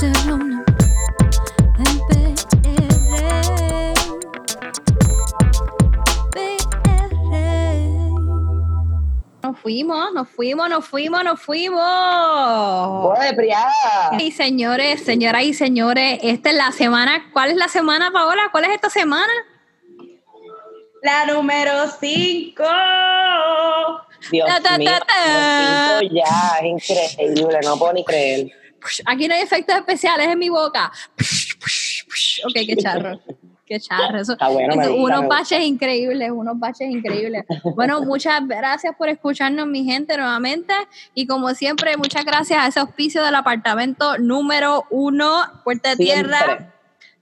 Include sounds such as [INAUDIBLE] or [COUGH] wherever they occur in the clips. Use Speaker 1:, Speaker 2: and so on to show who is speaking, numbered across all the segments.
Speaker 1: Barcelona, en PR. PR.
Speaker 2: Nos fuimos, nos fuimos, nos fuimos, nos fuimos. Y señores, señoras y señores, esta es la semana. ¿Cuál es la semana, Paola? ¿Cuál es esta semana?
Speaker 3: La número 5.
Speaker 4: Dios
Speaker 2: Ta, ta,
Speaker 4: mío,
Speaker 2: ta, ta.
Speaker 4: los cinco ya, es increíble, no puedo ni creer.
Speaker 2: Aquí no hay efectos especiales en mi boca. Ok, qué charro. Qué charro. Eso,
Speaker 4: Está bueno,
Speaker 2: eso,
Speaker 4: gusta,
Speaker 2: unos baches increíbles, unos baches increíbles. Bueno, muchas gracias por escucharnos, mi gente, nuevamente. Y como siempre, muchas gracias a ese auspicio del apartamento número uno, Puerta de Tierra.
Speaker 4: Siempre.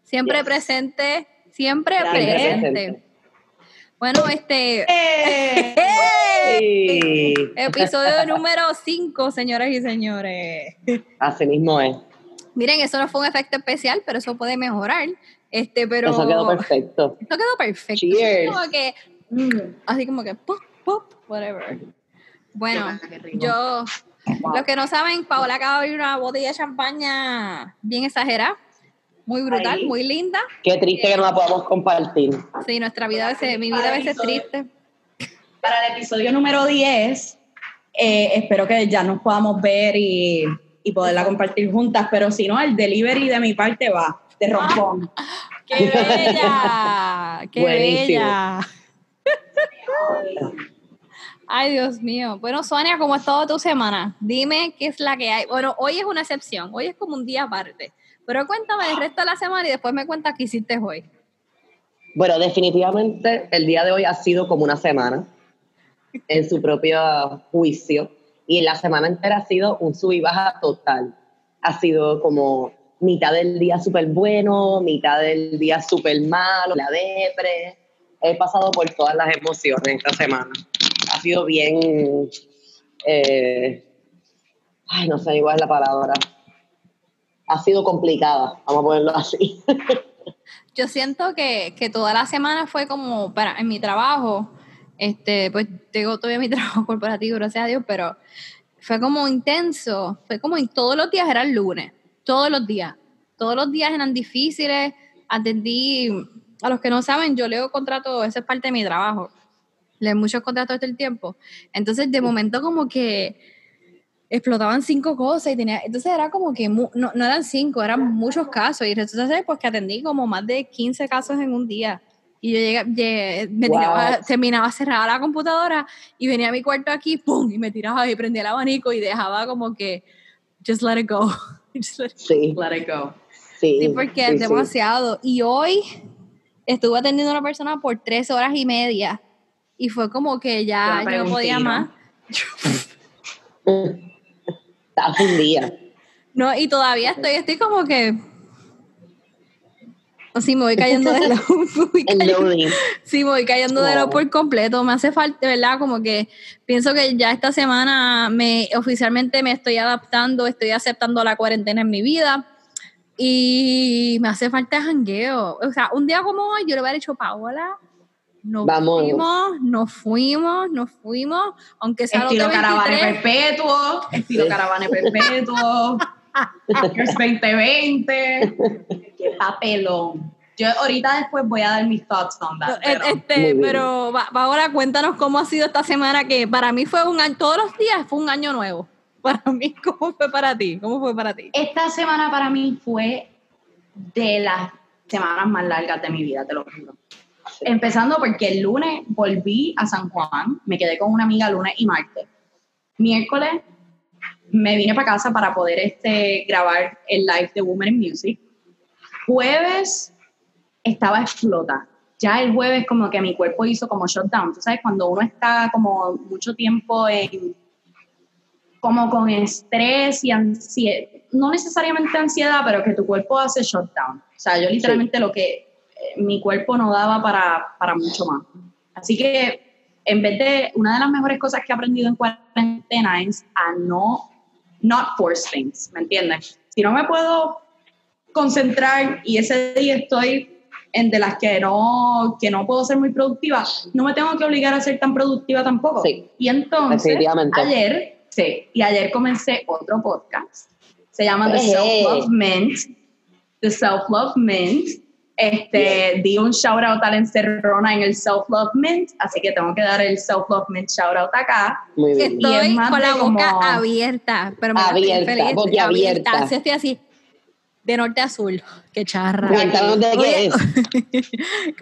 Speaker 2: Siempre
Speaker 4: Yes.
Speaker 2: presente, siempre
Speaker 3: Siempre
Speaker 2: presente. Bueno, este.
Speaker 3: Eh, [LAUGHS]
Speaker 4: Sí,
Speaker 2: Episodio número 5, señoras y señores.
Speaker 4: así mismo es.
Speaker 2: Miren, eso no fue un efecto especial, pero eso puede mejorar. Este, pero.
Speaker 4: Eso quedó perfecto.
Speaker 2: Esto quedó perfecto.
Speaker 4: Cheers.
Speaker 2: Como que, mm, así como que pop, pop, whatever. Bueno, yo, los que no saben, Paola acaba de abrir una botella de champaña bien exagerada, muy brutal,
Speaker 3: Ahí.
Speaker 2: muy linda.
Speaker 4: Qué triste que no la podamos compartir.
Speaker 2: Sí, nuestra vida a veces, mi vida a veces es triste.
Speaker 3: para el episodio número 10, eh, espero que ya nos podamos ver y, y poderla compartir juntas, pero si no, el delivery de mi parte va, de rompón. [LAUGHS]
Speaker 2: ¡Qué bella! ¡Qué
Speaker 4: Buenísimo.
Speaker 2: bella! Ay, Dios mío. Bueno, Sonia, ¿cómo ha estado tu semana? Dime qué es la que hay. Bueno, hoy es una excepción, hoy es como un día aparte. Pero cuéntame el resto de la semana y después me cuentas qué hiciste hoy.
Speaker 4: Bueno, definitivamente el día de hoy ha sido como una semana en su propio juicio y la semana entera ha sido un sub y baja total. Ha sido como mitad del día súper bueno, mitad del día súper malo, la depre. He pasado por todas las emociones esta semana. Ha sido bien... eh, ay, no sé igual la palabra. Ha sido complicada, vamos a ponerlo así. [LAUGHS]
Speaker 2: Yo siento que, que toda la semana fue como, para, en mi trabajo, este, pues tengo todavía mi [LAUGHS] trabajo corporativo, gracias a Dios, pero fue como intenso, fue como todos los días era el lunes, todos los días, todos los días eran difíciles, atendí, a los que no saben, yo leo contratos, eso es parte de mi trabajo, leo muchos contratos todo el tiempo, entonces de momento como que explotaban cinco cosas y tenía, entonces era como que mu- no, no eran cinco, eran muchos casos y resulta ser pues que atendí como más de 15 casos en un día y yo llegué, llegué- me
Speaker 4: Wow.
Speaker 2: tiraba, terminaba cerrada la computadora y venía a mi cuarto aquí, pum, y me tiraba y prendía el abanico y dejaba como que just let it go. [LAUGHS] Just let it-
Speaker 4: Sí,
Speaker 3: Let it go.
Speaker 4: sí.
Speaker 2: Sí, porque
Speaker 4: sí,
Speaker 2: es
Speaker 4: sí.
Speaker 2: demasiado. Y hoy estuve atendiendo a una persona por tres horas y media y fue como que ya
Speaker 3: Yo
Speaker 2: no podía más. [LAUGHS]
Speaker 4: Estás un día.
Speaker 2: No, y todavía estoy, estoy como que. Sí, me voy cayendo de [LAUGHS]
Speaker 4: loading.
Speaker 2: sí, me voy cayendo de lo por completo. Me hace falta, verdad, como que pienso que ya esta semana me oficialmente me estoy adaptando, estoy aceptando la cuarentena en mi vida. Y me hace falta jangueo. O sea, un día como hoy, yo le hubiera dicho, Paola, nos
Speaker 4: Vamos.
Speaker 2: fuimos, nos fuimos, nos fuimos, aunque sea los de
Speaker 3: Estilo caravana
Speaker 2: 23.
Speaker 3: perpetuo, estilo
Speaker 4: Sí.
Speaker 3: caravana perpetuo, [LAUGHS] Oscars 2020. Qué papelón. Yo ahorita después voy a dar mis thoughts on that. Pero-
Speaker 2: Este,
Speaker 4: bien.
Speaker 2: pero va- va, ahora cuéntanos cómo ha sido esta semana que para mí fue un año, todos los días fue un año nuevo. [LAUGHS] Para mí, ¿cómo fue para ti? ¿Cómo fue para ti?
Speaker 3: Esta semana para mí fue de las semanas más largas de mi vida, te lo juro. Empezando porque el lunes volví a San Juan, me quedé con una amiga lunes y martes. Miércoles me vine para casa para poder este, grabar el live de Women in Music. Jueves estaba explota. Ya el jueves como que mi cuerpo hizo como shutdown. Tú sabes, cuando uno está como mucho tiempo en como con estrés y ansiedad, no necesariamente ansiedad, pero que tu cuerpo hace shutdown. O sea, yo literalmente lo que mi cuerpo no daba para, para mucho más. Así que en vez de, una de las mejores cosas que he aprendido en cuarentena es a no, not force things, ¿me entiendes? Si no me puedo concentrar y ese día estoy en de las que no, que no puedo ser muy productiva, no me tengo que obligar a ser tan productiva tampoco.
Speaker 4: Sí,
Speaker 3: y entonces, ayer, sí, y ayer comencé otro podcast. Se llama The
Speaker 4: Eh.
Speaker 3: Self-Love Mint. The Self-Love Mint. Este, di un shout out a la encerrona en el Self-Love Mint, así que tengo que dar el Self-Love Mint shout out acá.
Speaker 4: Muy bien.
Speaker 2: Estoy
Speaker 3: es
Speaker 2: con la boca
Speaker 3: como-
Speaker 2: abierta, pero me
Speaker 4: Abierta, boquiabierta.
Speaker 2: Así estoy así, de norte a sur. Qué charra.
Speaker 4: Cuéntanos de qué es.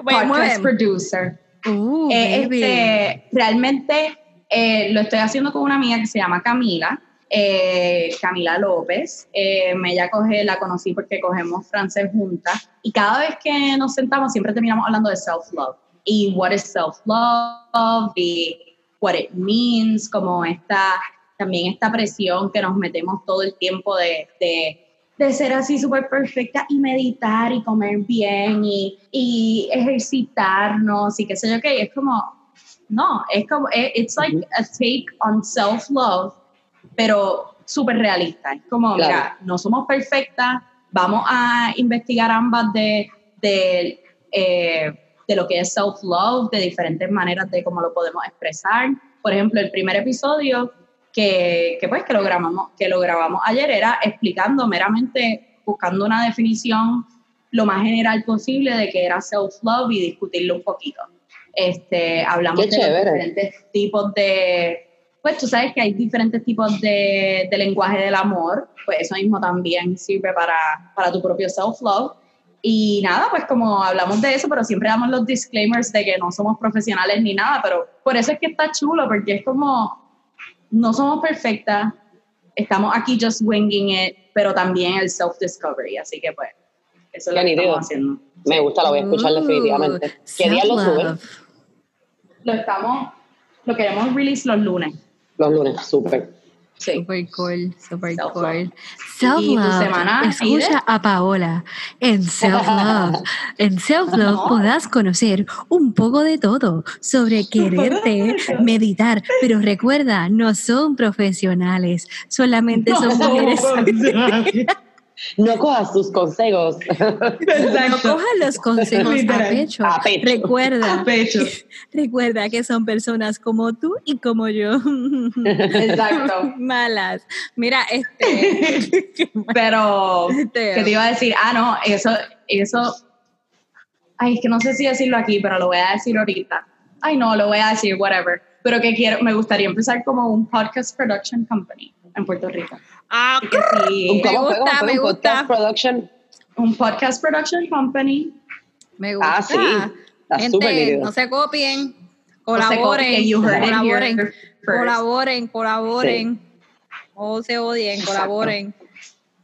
Speaker 3: Podcast producer.
Speaker 2: Uh,
Speaker 3: Eh, este, realmente eh, lo estoy haciendo con una amiga que se llama Camila, eh, Camila López. Eh, ella coge, la conocí porque cogemos francés juntas y cada vez que nos sentamos siempre terminamos hablando de self-love y what is self-love y what it means, como esta, también esta presión que nos metemos todo el tiempo de, de de ser así súper perfecta y meditar y comer bien y, y ejercitarnos y qué sé yo qué. Es como, no, es como, eh, it's like a take on self-love, pero súper realista. Es como,
Speaker 4: Claro.
Speaker 3: mira, no somos perfectas, vamos a investigar ambas de, de, eh, de lo que es self-love, de diferentes maneras de cómo lo podemos expresar. Por ejemplo, el primer episodio que, que, pues que lo grabamos que lo grabamos ayer era explicando meramente buscando una definición lo más general posible de que era self love y discutirlo un poquito este hablamos de los diferentes tipos de pues tú sabes que hay diferentes tipos de, de lenguaje del amor pues eso mismo también sirve para, para tu propio self love y nada, pues como hablamos de eso, pero siempre damos los disclaimers de que no somos profesionales ni nada, pero por eso es que está chulo, porque es como, no somos perfectas, estamos aquí just winging it, pero también el self-discovery, así que pues, eso es lo que estamos haciendo.
Speaker 4: Me gusta, lo voy a escuchar
Speaker 2: Uh,
Speaker 4: definitivamente. ¿Qué día lo suben?
Speaker 2: self-love.
Speaker 3: Lo estamos, lo queremos release los lunes.
Speaker 4: Los lunes, súper.
Speaker 3: Sí.
Speaker 2: Super cool, super
Speaker 3: Self-love.
Speaker 2: cool.
Speaker 3: ¿Y tu
Speaker 2: Self-love.
Speaker 3: semana,
Speaker 2: Escucha a Paola en Self-Love. [LAUGHS] En Self-Love
Speaker 3: No.
Speaker 2: podrás conocer un poco de todo sobre quererte, meditar. Pero recuerda, no son profesionales, solamente son mujeres. [LAUGHS] [LAUGHS]
Speaker 4: No cojas sus consejos. [LAUGHS]
Speaker 2: No cojas los consejos a
Speaker 3: Literal.
Speaker 2: pecho.
Speaker 4: A pecho.
Speaker 2: Recuerda,
Speaker 3: Pecho. [LAUGHS]
Speaker 2: recuerda que son personas como tú y como yo.
Speaker 3: Exacto. [LAUGHS]
Speaker 2: Malas. Mira, este.
Speaker 3: Pero,
Speaker 2: Este,
Speaker 3: ¿qué te iba a decir? Ah, no, eso, eso, ay, es que no sé si decirlo aquí, pero lo voy a decir ahorita. Ay, no, lo voy a decir, whatever. Pero que quiero, me gustaría empezar como un podcast production company en Puerto Rico.
Speaker 2: Ah,
Speaker 3: que sí,
Speaker 4: Un ¿cómo fue?
Speaker 2: gusta, me
Speaker 4: Un podcast
Speaker 2: gusta.
Speaker 4: production.
Speaker 3: un podcast production company.
Speaker 2: Me gusta.
Speaker 4: Ah, sí. Está
Speaker 2: Gente, no se copien.
Speaker 3: No
Speaker 2: Colaboren.
Speaker 3: you heard it
Speaker 2: colaboren. Colaboren, colaboren. O se odien,
Speaker 3: Exacto.
Speaker 2: colaboren.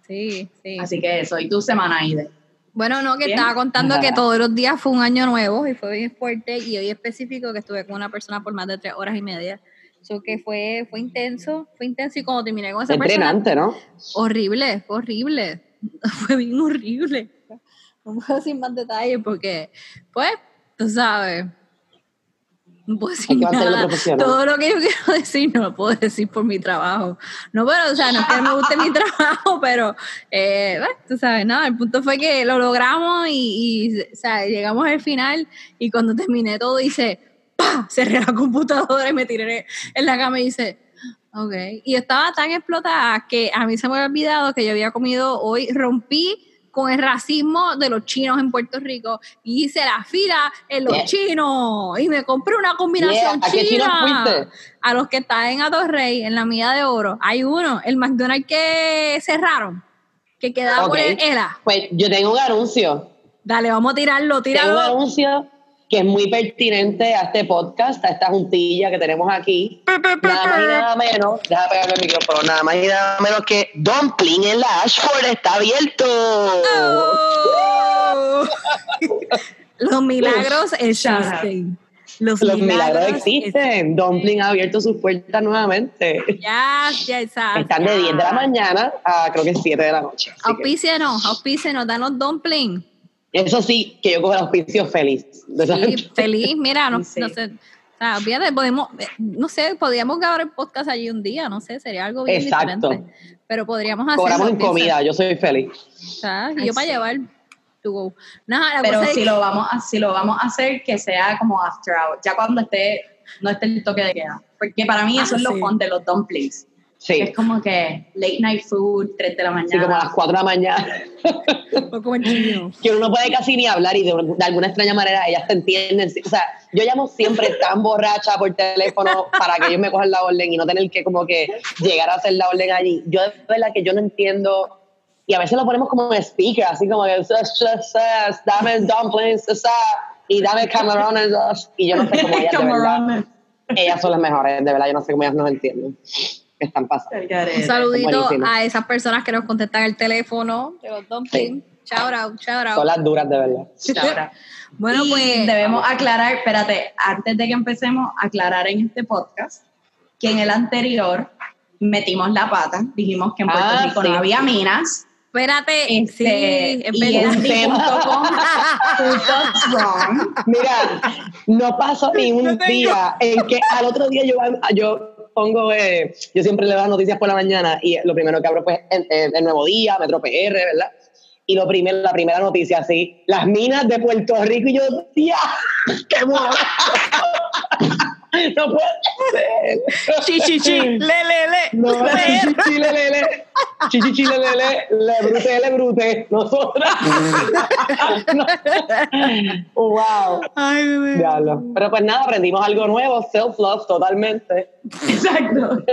Speaker 2: Sí, sí.
Speaker 3: Así que eso, y tu semana, Ide.
Speaker 2: Bueno, no, que
Speaker 3: Bien.
Speaker 2: estaba contando que todos los días fue un año nuevo y fue bien fuerte. Y hoy específico que estuve con una persona por más de tres horas y media. Eso que fue, fue intenso, fue intenso. Y cuando terminé con esa persona,
Speaker 4: Entrenante, ¿no?
Speaker 2: horrible, fue horrible. [LAUGHS] Fue bien horrible. No puedo decir más detalles porque, pues, tú sabes. No puedo decir nada. Todo lo que yo quiero [LAUGHS] decir no lo puedo decir por mi trabajo. No, pero, o sea, no es que no me guste mi [LAUGHS] trabajo, pero, eh, bueno, tú sabes, nada, el punto fue que lo logramos y, y, o sea, llegamos al final y cuando terminé todo hice, Cerré la computadora y me tiré en la cama y hice, Ok. Y estaba tan explotada que a mí se me había olvidado que yo había comido hoy, rompí con el racismo de los chinos en Puerto Rico y hice la fila en los
Speaker 4: Yeah.
Speaker 2: chinos y me compré una combinación
Speaker 4: Yeah, ¿a qué chino
Speaker 2: china.
Speaker 4: fuiste?
Speaker 2: A los que están en Atorrey, en la mía de oro. Hay uno, el McDonald's que cerraron, que quedaba por
Speaker 4: Ok.
Speaker 2: el ELA.
Speaker 4: Pues yo tengo un anuncio.
Speaker 2: Dale, vamos a tirarlo,
Speaker 4: Tengo un
Speaker 2: tíralo.
Speaker 4: anuncio que es muy pertinente a este podcast, a esta juntilla que tenemos aquí. Nada más y nada menos, deja pegarle el micrófono, nada más y nada menos que Dumpling en la Ashford está abierto.
Speaker 2: Oh. [LAUGHS] Los milagros existen. Los,
Speaker 4: Los milagros existen. Dumpling ha abierto sus puertas nuevamente.
Speaker 2: Ya, ya, exacto.
Speaker 4: Están de 10 de la mañana a creo que 7 de la noche. Que-
Speaker 2: Auspícenos, auspícenos, danos dumpling.
Speaker 4: Eso sí, que yo cojo el auspicio feliz.
Speaker 2: Sí, [LAUGHS] feliz, mira, no,
Speaker 3: Sí.
Speaker 2: no sé. O sea, fíjate, podemos, eh, no sé, podríamos grabar el podcast allí un día, no sé, sería algo bien
Speaker 4: Exacto.
Speaker 2: diferente. Pero podríamos hacerlo.
Speaker 4: Cobramos en comida, yo soy feliz.
Speaker 2: ¿sabes? Y
Speaker 3: Ay,
Speaker 2: yo para
Speaker 3: sí.
Speaker 2: llevar to go. Nada, la
Speaker 3: Pero si
Speaker 2: que-
Speaker 3: lo, vamos a, si lo vamos a hacer, que sea como after hour, ya cuando esté, no esté el toque de queda. Porque para mí eso
Speaker 2: Ah,
Speaker 3: es lo fun de los dumplings.
Speaker 4: Sí,
Speaker 3: Es como que late night food, 3 de la mañana.
Speaker 4: sí, como a las 4 de la mañana,
Speaker 2: O como el chino. [LAUGHS]
Speaker 4: que uno no puede casi ni hablar y de, de alguna extraña manera ellas te entienden. O sea, yo llamo siempre tan borracha por teléfono para que ellos me cojan la orden y no tener que como que llegar a hacer la orden allí. Yo de verdad que yo no entiendo y a veces lo ponemos como en speaker, así como que "Sus, sus, sus, dame dumplings, y dame camarones y yo no sé cómo ellas de verdad. [LAUGHS] Ellas son las mejores, de verdad, yo no sé cómo ellas nos entienden. ¿Qué están pasando?
Speaker 2: Un saludito a esas personas que nos contestan el teléfono de los dumplings. Shout out, shout out.
Speaker 4: Son las duras, de verdad. [LAUGHS]
Speaker 2: Bueno,
Speaker 3: Y
Speaker 2: pues.
Speaker 3: debemos aclarar, espérate, antes de que empecemos, aclarar en este podcast que en el anterior metimos la pata, dijimos que en Puerto
Speaker 4: Ah,
Speaker 3: Rico
Speaker 4: sí.
Speaker 3: no había minas.
Speaker 2: Espérate,
Speaker 3: Este,
Speaker 2: sí, es
Speaker 3: y
Speaker 2: verdad.
Speaker 4: un [LAUGHS] tema.
Speaker 3: punto com, punto strong.
Speaker 4: Mira, no pasó ni un [LAUGHS] día en que al otro día yo, yo pongo, eh, yo siempre le doy noticias por la mañana y lo primero que abro pues el, Nuevo Día, Metro PR, ¿verdad? Y lo primero, la primera noticia así, las minas de Puerto Rico y yo, ¡tía! ¡Qué mono! [LAUGHS] [LAUGHS] No puede ser.
Speaker 2: Chi, chi, chi, le, le, le.
Speaker 4: No, chichi, le, le, le. Chichi, chi, le, le, le. Le brute, le brute. Nosotras. [LAUGHS] No. Wow.
Speaker 2: Ay, bebé.
Speaker 4: Diablo. Pero pues nada, aprendimos algo nuevo, self-love totalmente.
Speaker 3: Exacto.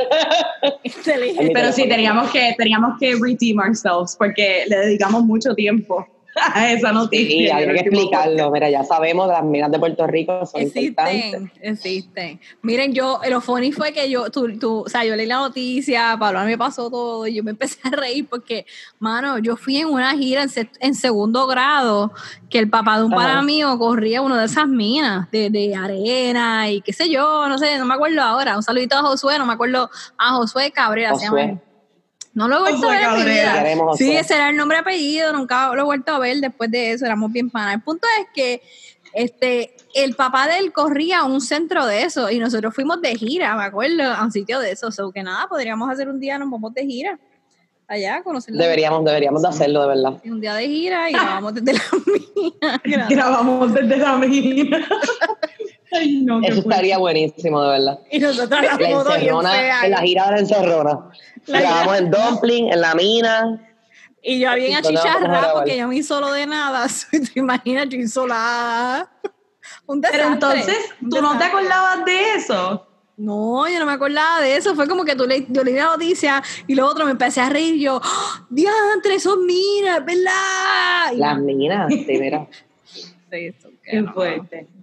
Speaker 2: Excelente.
Speaker 3: Pero sí, teníamos que, teníamos que redeem ourselves porque le dedicamos mucho tiempo [LAUGHS] esa noticia.
Speaker 4: Sí, que explicarlo. Mira, ya sabemos, las minas de Puerto Rico son importantes.
Speaker 2: Existen, existen. Miren, yo, lo funny fue que yo, tú, tú, o sea, yo leí la noticia, Pablo me pasó todo y yo me [LAUGHS] empecé a reír porque, mano, yo fui en una gira en, se- en segundo grado que el papá de un pana mío corría una de esas minas de, de arena y qué sé yo, no sé, no me acuerdo ahora. Un saludito a Josué, no me acuerdo, a Josué Cabrera se
Speaker 4: Josué.
Speaker 2: llama. No lo he vuelto a ver en mi vida. Sí, ese era el nombre y apellido, nunca lo he vuelto a ver después de eso, éramos bien panas. El punto es que este, el papá de él corría a un centro de eso y nosotros fuimos de gira, me acuerdo, a un sitio de eso. O sea, que nada, podríamos hacer un día, nos vamos de gira allá, conocer la-
Speaker 4: Deberíamos, deberíamos de hacerlo, de verdad.
Speaker 2: un día de gira y grabamos desde la [LAUGHS] mía.
Speaker 3: Grabamos desde la mina. [LAUGHS] Ay, no,
Speaker 4: Eso
Speaker 3: fuerte.
Speaker 4: estaría buenísimo, de verdad.
Speaker 2: Y nosotros
Speaker 4: La
Speaker 2: bien
Speaker 4: encerrona, en la gira de la encerrona.
Speaker 2: La
Speaker 4: Grabamos en Dumpling, en la mina.
Speaker 2: Y yo bien
Speaker 4: ¿Dónde vamos a
Speaker 2: achicharrada
Speaker 4: grabar?
Speaker 2: porque yo me solo de nada. [LAUGHS] ¿Te imaginas? Yo insolada. Un desastre.
Speaker 3: Pero entonces, ¿tú no te acordabas de eso?
Speaker 2: No, yo no me acordaba de eso. Fue como que tú le, yo leí la noticia y lo otro me empecé a reír. y Yo, ¡Oh, diantre, son minas, ¿verdad? Y
Speaker 4: Las minas, sí, mira. [LAUGHS]
Speaker 2: sí, eso, que
Speaker 3: Qué
Speaker 2: no.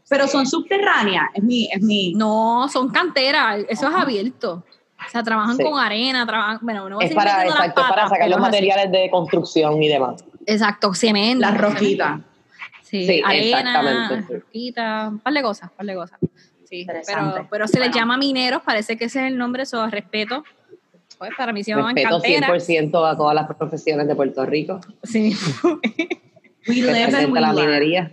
Speaker 3: Pero son subterráneas, es mi, es mi.
Speaker 2: No, son canteras, eso es abierto. O sea, trabajan
Speaker 4: Sí.
Speaker 2: con arena, trabajan, bueno, no
Speaker 4: Es para, exacto, para
Speaker 2: patas,
Speaker 4: sacar los
Speaker 2: pero es así.
Speaker 4: materiales de construcción y demás.
Speaker 2: Exacto, cemento.
Speaker 3: Las roquitas.
Speaker 2: Sí,
Speaker 4: Sí,
Speaker 2: arena,
Speaker 4: exactamente.
Speaker 2: roquita, un par de cosas, un par de cosas. Sí, pero, pero se les
Speaker 3: Bueno.
Speaker 2: llama mineros, parece que ese es el nombre, eso respeto. Pues para mí se llaman
Speaker 4: Respeto
Speaker 2: canteras.
Speaker 4: 100% a todas las profesiones de Puerto Rico.
Speaker 2: Sí.
Speaker 3: We live and
Speaker 4: Representa
Speaker 3: we
Speaker 4: la minería.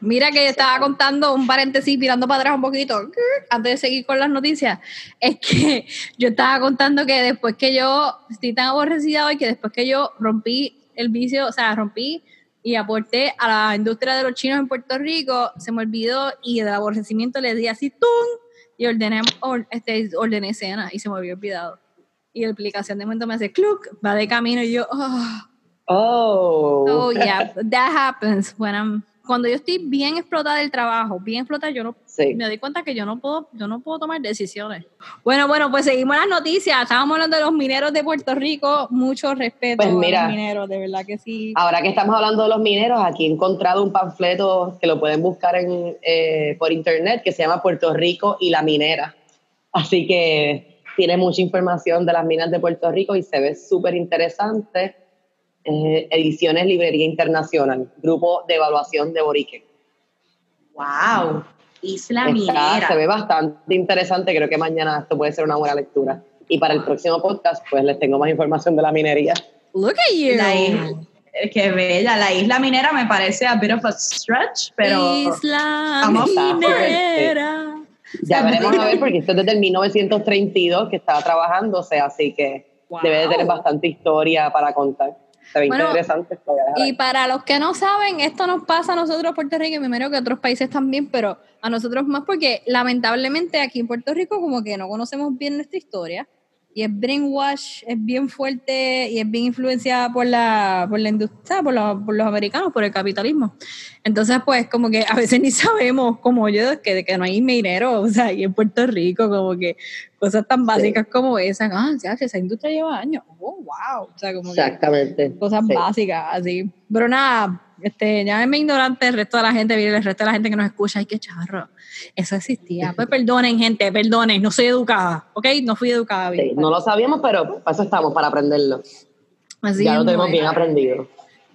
Speaker 2: Mira que estaba contando un paréntesis, tirando para atrás un poquito, antes de seguir con las noticias. Es que [LAUGHS] yo estaba contando que después que yo estoy tan aborrecida hoy, que después que yo rompí el vicio, o sea, rompí y aporté a la industria de los chinos en Puerto Rico, se me olvidó y del aborrecimiento le di así, ¡tum! Y ordené, or- este, ordené cena y se me había olvidado. Y la aplicación de momento me hace cluck, va de camino y yo, oh,
Speaker 4: Oh.
Speaker 2: Oh, yeah, that happens when I'm- cuando yo estoy bien explotada del trabajo, bien explotada, yo no
Speaker 4: Sí.
Speaker 2: me doy cuenta que yo no puedo, yo no puedo tomar decisiones. Bueno, bueno, pues seguimos las noticias. Estábamos hablando de los mineros de Puerto Rico. Mucho respeto
Speaker 4: Pues mira.
Speaker 2: a los mineros, de verdad que sí.
Speaker 4: Ahora que estamos hablando de los mineros, aquí he encontrado un panfleto que lo pueden buscar en, eh, por internet que se llama Puerto Rico y la minera. Así que tiene mucha información de las minas de Puerto Rico y se ve súper interesante. Eh, ediciones Librería Internacional, Grupo de Evaluación de Borique.
Speaker 3: Wow. Isla
Speaker 4: Está-
Speaker 3: minera.
Speaker 4: se ve bastante interesante, creo que mañana esto puede ser una buena lectura. Y para el próximo podcast, pues les tengo más información de la minería.
Speaker 2: Look at you.
Speaker 3: La isla, qué bella. La isla minera me parece a bit of a stretch, pero
Speaker 2: Isla minera.
Speaker 4: Ya veremos a ver, porque esto es desde el 1932 que estaba trabajando, o sea, así que
Speaker 2: Wow.
Speaker 4: debe de tener bastante historia para contar.
Speaker 2: Bueno,
Speaker 4: interesante.
Speaker 2: Y para los que no saben, esto nos pasa a nosotros Puerto Rico, y me imagino que a otros países también, pero a nosotros más porque lamentablemente aquí en Puerto Rico como que no conocemos bien nuestra historia. Y es brainwash, es bien fuerte y es bien influenciada por la, por la industria, por, la- por los americanos, por el capitalismo. Entonces, pues, como que a veces [LAUGHS] ni sabemos, como yo, que, que no hay minero, o sea, y en Puerto Rico, como que cosas tan básicas como esas, ah, ya, esa industria lleva años, oh, wow, o sea, como que
Speaker 4: Exactamente.
Speaker 2: cosas
Speaker 4: Sí.
Speaker 2: básicas, así. Pero nada, este, llámenme ignorante el resto de la gente, mire, el resto de la gente que nos escucha, ay, qué charro. Eso existía. Pues perdonen, gente, perdonen, no soy educada, ¿ok? No fui educada
Speaker 4: Sí,
Speaker 2: bien.
Speaker 4: no lo sabíamos, pero para eso estamos, para aprenderlo.
Speaker 2: Así
Speaker 4: ya lo tenemos bien aprendido.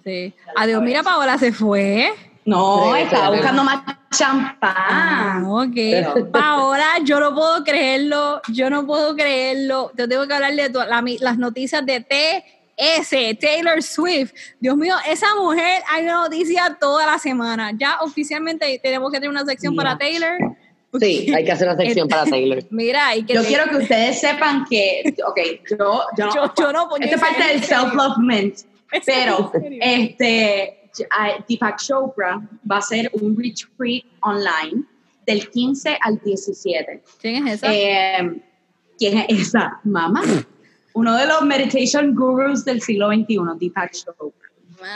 Speaker 2: Sí. Adiós, mira, Paola se fue.
Speaker 3: No,
Speaker 4: Sí,
Speaker 3: estaba
Speaker 4: sí,
Speaker 3: buscando más
Speaker 2: Ah,
Speaker 3: champán.
Speaker 2: ok. Paola, yo no puedo creerlo, yo no puedo creerlo. Te tengo que hablar de tu- la- las noticias de TS, Taylor Swift. Dios mío, esa mujer hay una noticia toda la semana. Ya oficialmente tenemos que tener una sección para Taylor.
Speaker 4: Sí, hay que hacer una sección para Taylor.
Speaker 2: Mira, y que
Speaker 3: Yo quiero que ustedes sepan que, ok, yo, yo no,
Speaker 2: Yo- yo no, pues,
Speaker 3: Esta parte del self-love mint, [LAUGHS]
Speaker 2: ¿Es
Speaker 3: pero este, Deepak Chopra va a hacer un retreat online del 15 al 17.
Speaker 2: ¿Quién es esa?
Speaker 3: Eh, ¿Quién es esa? Mamá. Uno de los meditation gurus del siglo XXI, Deepak Chopra.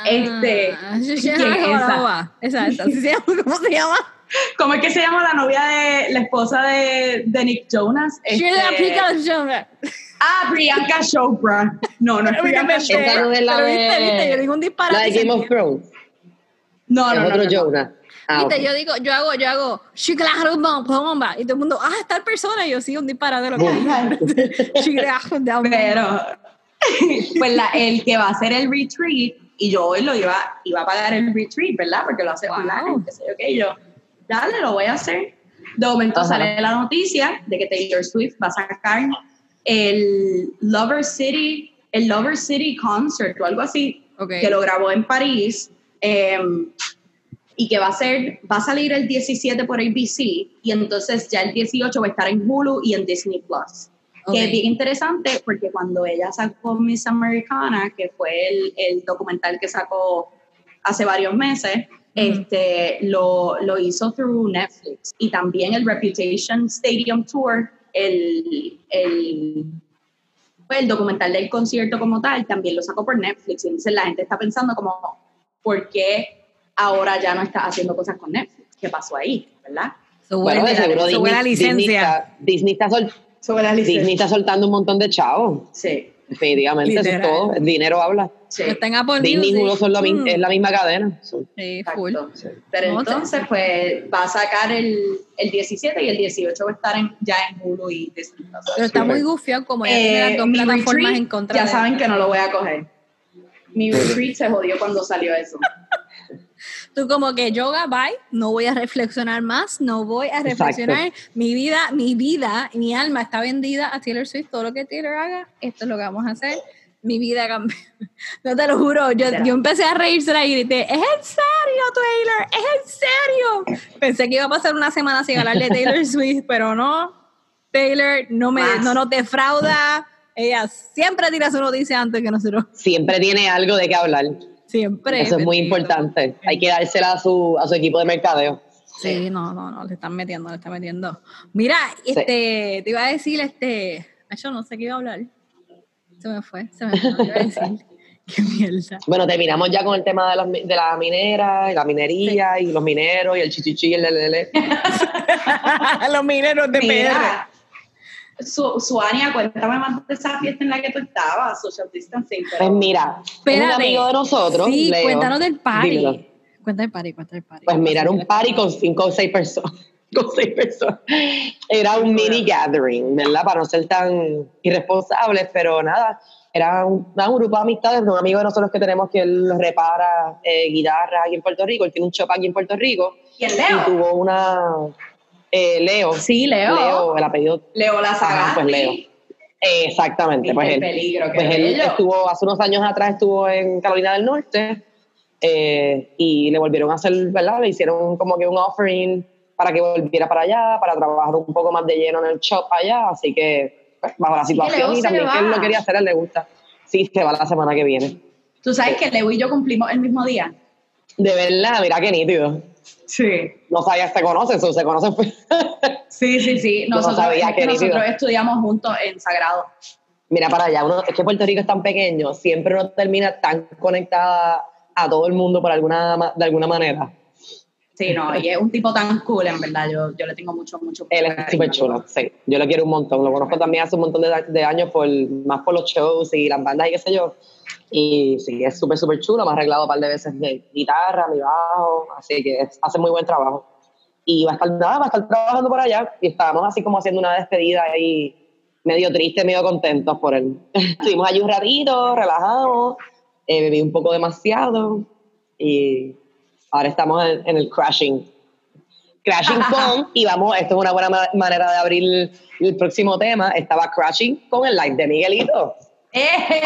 Speaker 3: este,
Speaker 2: Ah, sí, sí,
Speaker 3: ¿quién es
Speaker 2: esa? Esa, esa, ¿sí se llama? ¿Cómo se llama?
Speaker 3: ¿Cómo es que se llama la novia de la esposa de, de Nick Jonas?
Speaker 2: She
Speaker 3: Este,
Speaker 2: chamba.
Speaker 3: ah, Priyanka Chopra. No, no es Priyanka. Chopra.
Speaker 4: Esa no es la
Speaker 2: Pero viste, viste, yo digo un
Speaker 4: de,
Speaker 2: disparate.
Speaker 4: la de Game of Thrones.
Speaker 3: No, no, no.
Speaker 4: otro
Speaker 3: no, no.
Speaker 4: Jonah. Ah,
Speaker 2: Viste,
Speaker 4: ok.
Speaker 2: yo digo, yo hago, yo hago, y todo el mundo, ah, tal persona, y yo sí, un bomba. [LAUGHS]
Speaker 3: Pero, [LAUGHS] pues la, el que va a hacer el retreat, y yo hoy lo iba, iba a pagar el retreat, ¿verdad? Porque lo hace
Speaker 2: Wow.
Speaker 3: online, qué sé yo qué, y yo, dale, lo voy a hacer. De momento
Speaker 4: Ajá.
Speaker 3: sale la noticia de que Taylor Swift va a sacar el Lover City, el Lover City Concert o algo así,
Speaker 2: Ok.
Speaker 3: que lo grabó en París, eh, y que va a ser, va a salir el 17 por ABC, y entonces ya el 18 va a estar en Hulu y en Disney Plus. Que
Speaker 2: Ok.
Speaker 3: es bien interesante porque cuando ella sacó Miss Americana, que fue el, el documental que sacó hace varios meses, este, lo, lo hizo through Netflix. Y también el Reputation Stadium Tour, el, el, pues, el documental del concierto como tal, también lo sacó por Netflix. Y entonces la gente está pensando como, ¿por qué ahora ya no está haciendo cosas con Netflix? ¿Qué pasó ahí? ¿Verdad?
Speaker 2: Su
Speaker 4: Bueno, de seguro Disney, Disney
Speaker 2: licencia.
Speaker 4: está, Disney, está sol-
Speaker 3: Sobre la
Speaker 4: Disney está soltando un montón de chavos.
Speaker 3: Sí,
Speaker 4: Definitivamente, eso es
Speaker 2: Literal.
Speaker 4: todo. El dinero habla.
Speaker 3: sí.
Speaker 2: Está
Speaker 3: pues,
Speaker 4: Disney y. Hulu son la,
Speaker 2: Mm.
Speaker 4: es la misma cadena.
Speaker 2: Sí, full.
Speaker 3: Exacto. Pero entonces, pues, va a sacar el, el 17 y el 18 va a estar en, ya en Hulu y Disney.
Speaker 2: Pero está muy gufiado como ya tiene las
Speaker 3: Eh,
Speaker 2: dos plataformas
Speaker 3: retreat,
Speaker 2: en contra
Speaker 3: ya
Speaker 2: de
Speaker 3: saben que no lo voy a coger. Mi retreat se jodió cuando salió eso. [LAUGHS]
Speaker 2: Tú como que yoga, bye, no voy a reflexionar más, no voy a reflexionar. Mi vida, mi vida, mi alma está vendida a Taylor Swift. Todo lo que Taylor haga, esto es lo que vamos a hacer. Mi vida cambió. [LAUGHS] No te lo juro, yo, yo empecé a reírse y grité, ¿es en serio, Taylor? ¿Es en serio? Pensé que iba a pasar una semana sin hablar de Taylor [LAUGHS] Swift, pero no. Taylor no, me,
Speaker 3: Más.
Speaker 2: no nos defrauda. Ella siempre tira su noticia antes que nosotros.
Speaker 4: Siempre tiene algo de qué hablar.
Speaker 2: Siempre.
Speaker 4: Eso es muy importante. Hay que dársela a su, a su equipo de mercadeo.
Speaker 2: Sí, no, no, no, le están metiendo, le están metiendo. Mira, este, te iba a decir, este, yo no sé qué iba a hablar. Se me fue, se me fue, te iba a decir. [LAUGHS] [LAUGHS] Qué mierda.
Speaker 4: Bueno, terminamos ya con el tema de, las de la minera, y la minería, y los mineros, y el chichichi, y el lelele. [LAUGHS]
Speaker 2: Los mineros de
Speaker 3: Mira, Su, Suania, cuéntame más de esa fiesta en la que tú estabas, social distancing. pero-
Speaker 4: Pues mira, un amigo de nosotros,
Speaker 2: Sí,
Speaker 4: Leo.
Speaker 2: cuéntanos del party.
Speaker 4: Dímelo.
Speaker 2: Cuenta el party, cuenta el party.
Speaker 4: Pues mira, era un party con cinco o seis personas. [LAUGHS] Con seis personas. Era un mini gathering, ¿verdad? Para no ser tan irresponsables, pero nada. Era un, nada, un grupo de amistades de un amigo de nosotros que tenemos que él repara eh, guitarras aquí en Puerto Rico. Él tiene un shop aquí en Puerto Rico.
Speaker 3: ¿Quién,
Speaker 4: Y
Speaker 3: Leo?
Speaker 4: tuvo una. Eh, Leo.
Speaker 3: Sí, Leo.
Speaker 4: Leo, el apellido.
Speaker 3: Leo la
Speaker 4: Ajá, pues Leo. Eh, exactamente. Pues él,
Speaker 3: peligro, qué
Speaker 4: pues él estuvo, hace unos años atrás estuvo en Carolina del Norte eh, y le volvieron a hacer, ¿verdad? Le hicieron como que un offering para que volviera para allá, para trabajar un poco más de lleno en el shop allá, así que pues, bajo la situación y también que él lo quería hacer, él le gusta. Sí, se va la semana que viene.
Speaker 3: Tú sabes que Leo y yo cumplimos el mismo día.
Speaker 4: De verdad, mira qué nítido.
Speaker 3: Sí.
Speaker 4: No sabía, se conocen, se conocen.
Speaker 3: Sí, sí, sí. [LAUGHS]
Speaker 4: no
Speaker 3: Nosotros,
Speaker 4: sabía
Speaker 3: es que nosotros estudiamos juntos en Sagrado.
Speaker 4: mira para allá, uno, es que Puerto Rico es tan pequeño, siempre uno termina tan conectada a todo el mundo por alguna, de alguna manera.
Speaker 3: Sí, no, y es un tipo tan cool, en verdad. Yo, yo le tengo mucho, mucho
Speaker 4: Él es súper chulo, sí. Yo lo quiero un montón. Lo conozco también hace un montón de, de años, por, más por los shows y las bandas y qué sé yo. Y sí, es súper, súper chulo. Me ha arreglado un par de veces de guitarra, mi bajo. Así que es- hace muy buen trabajo. Y va a estar, nada, va a estar trabajando por allá. Y estábamos así como haciendo una despedida ahí, medio triste, medio contentos por él. [LAUGHS] Estuvimos allí un ratito, relajamos. eh, bebí un poco demasiado. Y ahora estamos en, en el crashing. Crashing [LAUGHS] con, y vamos, esto es una buena ma- manera de abrir el, el próximo tema. Estaba Crashing con el live de Miguelito.
Speaker 3: ¡Eh!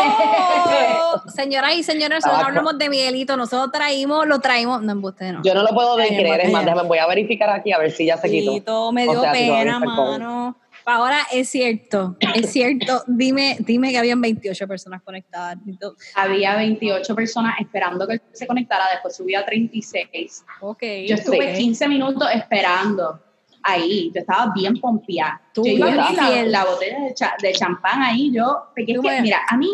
Speaker 2: Oh, señoras y señores, nosotros hablamos de Miguelito, nosotros traímos, lo traímos, no embuste, no.
Speaker 4: Yo no lo puedo creer, es más, déjame, voy a verificar aquí a ver si ya se quitó.
Speaker 2: Miguelito me
Speaker 4: O
Speaker 2: dio
Speaker 4: sea, si
Speaker 2: pena,
Speaker 4: COVID.
Speaker 2: Ahora es cierto, es cierto. Dime, dime que habían 28 personas conectadas.
Speaker 3: Había 28 personas esperando que se conectara, después subió a 36.
Speaker 2: Ok.
Speaker 3: Yo estuve
Speaker 2: ok.
Speaker 3: 15 minutos esperando ahí. Yo estaba bien pompeada.
Speaker 2: Tú
Speaker 3: Yo iba a abrir la, botella de, cha- de champán ahí. Yo, porque es que,
Speaker 2: me-
Speaker 3: mira, a mí,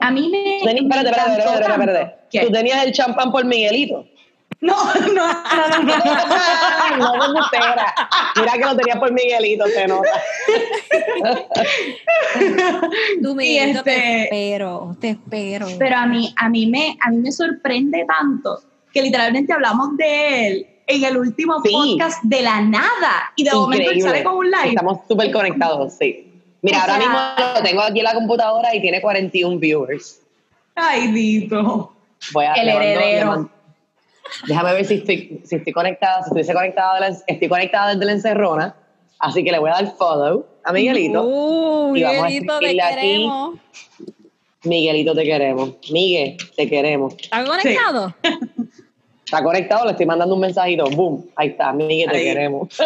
Speaker 3: a mí me.
Speaker 4: Espérate, espérate, espérate, espérate. Tú tenías el champán por Miguelito. [LAUGHS]
Speaker 3: No, no, no, no, no.
Speaker 4: no me espera. Mira que lo tenías por Miguelito, se nota.
Speaker 2: Tú, Miguelito, te
Speaker 3: este-
Speaker 2: espero, te espero.
Speaker 3: Pero a mí, a mí me, a mí me sorprende tanto que literalmente hablamos de él en el último
Speaker 4: Sí.
Speaker 3: podcast de la nada y de momento él sale con un live.
Speaker 4: Estamos súper conectados, sí. Mira,
Speaker 3: O
Speaker 4: ahora
Speaker 3: sea-
Speaker 4: mismo lo tengo aquí en la computadora y tiene 41 viewers.
Speaker 3: Ay, Dito.
Speaker 4: Voy a,
Speaker 3: El heredero.
Speaker 4: mando- déjame ver si estoy, si estoy conectada. Si estuviese conectada, la- estoy conectada desde la encerrona. Así que le voy a dar follow a Miguelito.
Speaker 2: Uh,
Speaker 4: Y vamos a
Speaker 2: Miguelito, te
Speaker 4: aquí.
Speaker 2: queremos.
Speaker 4: Miguelito, te queremos. Miguel, te queremos.
Speaker 2: ¿Estás conectado?
Speaker 4: Está conectado, le estoy mandando un mensajito. Boom, ahí está. Miguel, te
Speaker 3: Ahí.
Speaker 4: queremos. [LAUGHS]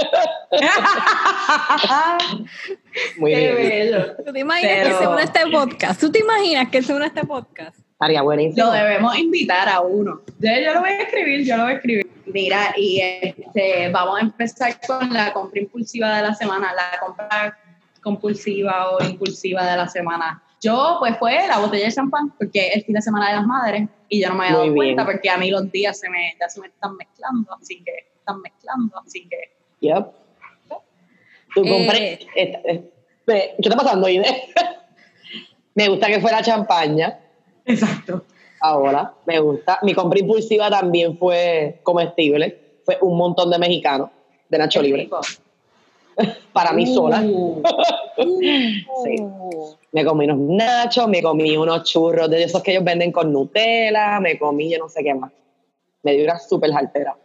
Speaker 4: Muy
Speaker 3: Qué
Speaker 4: bien.
Speaker 3: bello.
Speaker 2: ¿Tú te imaginas que
Speaker 3: Pero-
Speaker 2: se une a este podcast? ¿Tú te imaginas que se une a este podcast?
Speaker 4: Estaría buenísimo.
Speaker 3: Lo debemos invitar a uno. Yo, yo lo voy a escribir, yo lo voy a escribir. Mira, y este, vamos a empezar con la compra impulsiva de la semana, la compra compulsiva o impulsiva de la semana. Yo, pues fue la botella de champán, porque es el fin de semana de las madres, y yo no me había dado cuenta porque a mí los días se me, ya se me están mezclando, así que están mezclando, así que
Speaker 4: Yep. Tú
Speaker 2: Eh,
Speaker 4: compré. esta- eh, ¿Qué está pasando, Ine? [LAUGHS] me gusta que fuera champaña.
Speaker 3: Exacto.
Speaker 4: Ahora, me gusta. Mi compra impulsiva también fue comestible. Fue un montón de mexicanos de Nacho Libre. [LAUGHS] Para mí sola.
Speaker 3: Uh, [LAUGHS]
Speaker 4: Sí. Me comí unos nachos, me comí unos churros de esos que ellos venden con Nutella, me comí yo no sé qué más. Me dio una súper jaltera.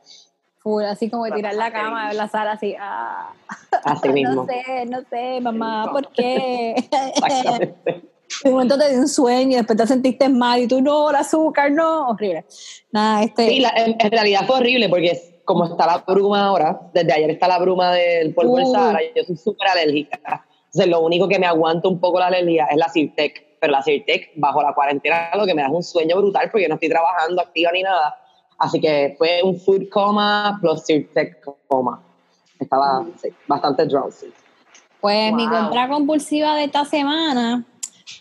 Speaker 2: Full, así como de tirar la cama, de la sala así. Ah.
Speaker 4: Así [LAUGHS] mismo.
Speaker 2: No sé, no sé, mamá, ¿por qué?
Speaker 4: Exactamente.
Speaker 2: De momento te dio un sueño y después te sentiste mal y tú no, el azúcar, no, horrible. Nada, este.
Speaker 4: Sí, la- en, en realidad fue horrible porque como está la bruma ahora, desde ayer está la bruma del polvo del
Speaker 2: Uh.
Speaker 4: Sahara, yo soy súper alérgica. Entonces lo único que me aguanta un poco la alergia es la Sirtec, pero la Sirtec bajo la cuarentena lo que me da es un sueño brutal porque no estoy trabajando activa ni nada. Así que fue un food coma plus Sirtec coma. Estaba sí, bastante drowsy.
Speaker 2: Pues mi
Speaker 3: Wow.
Speaker 2: compra compulsiva de esta semana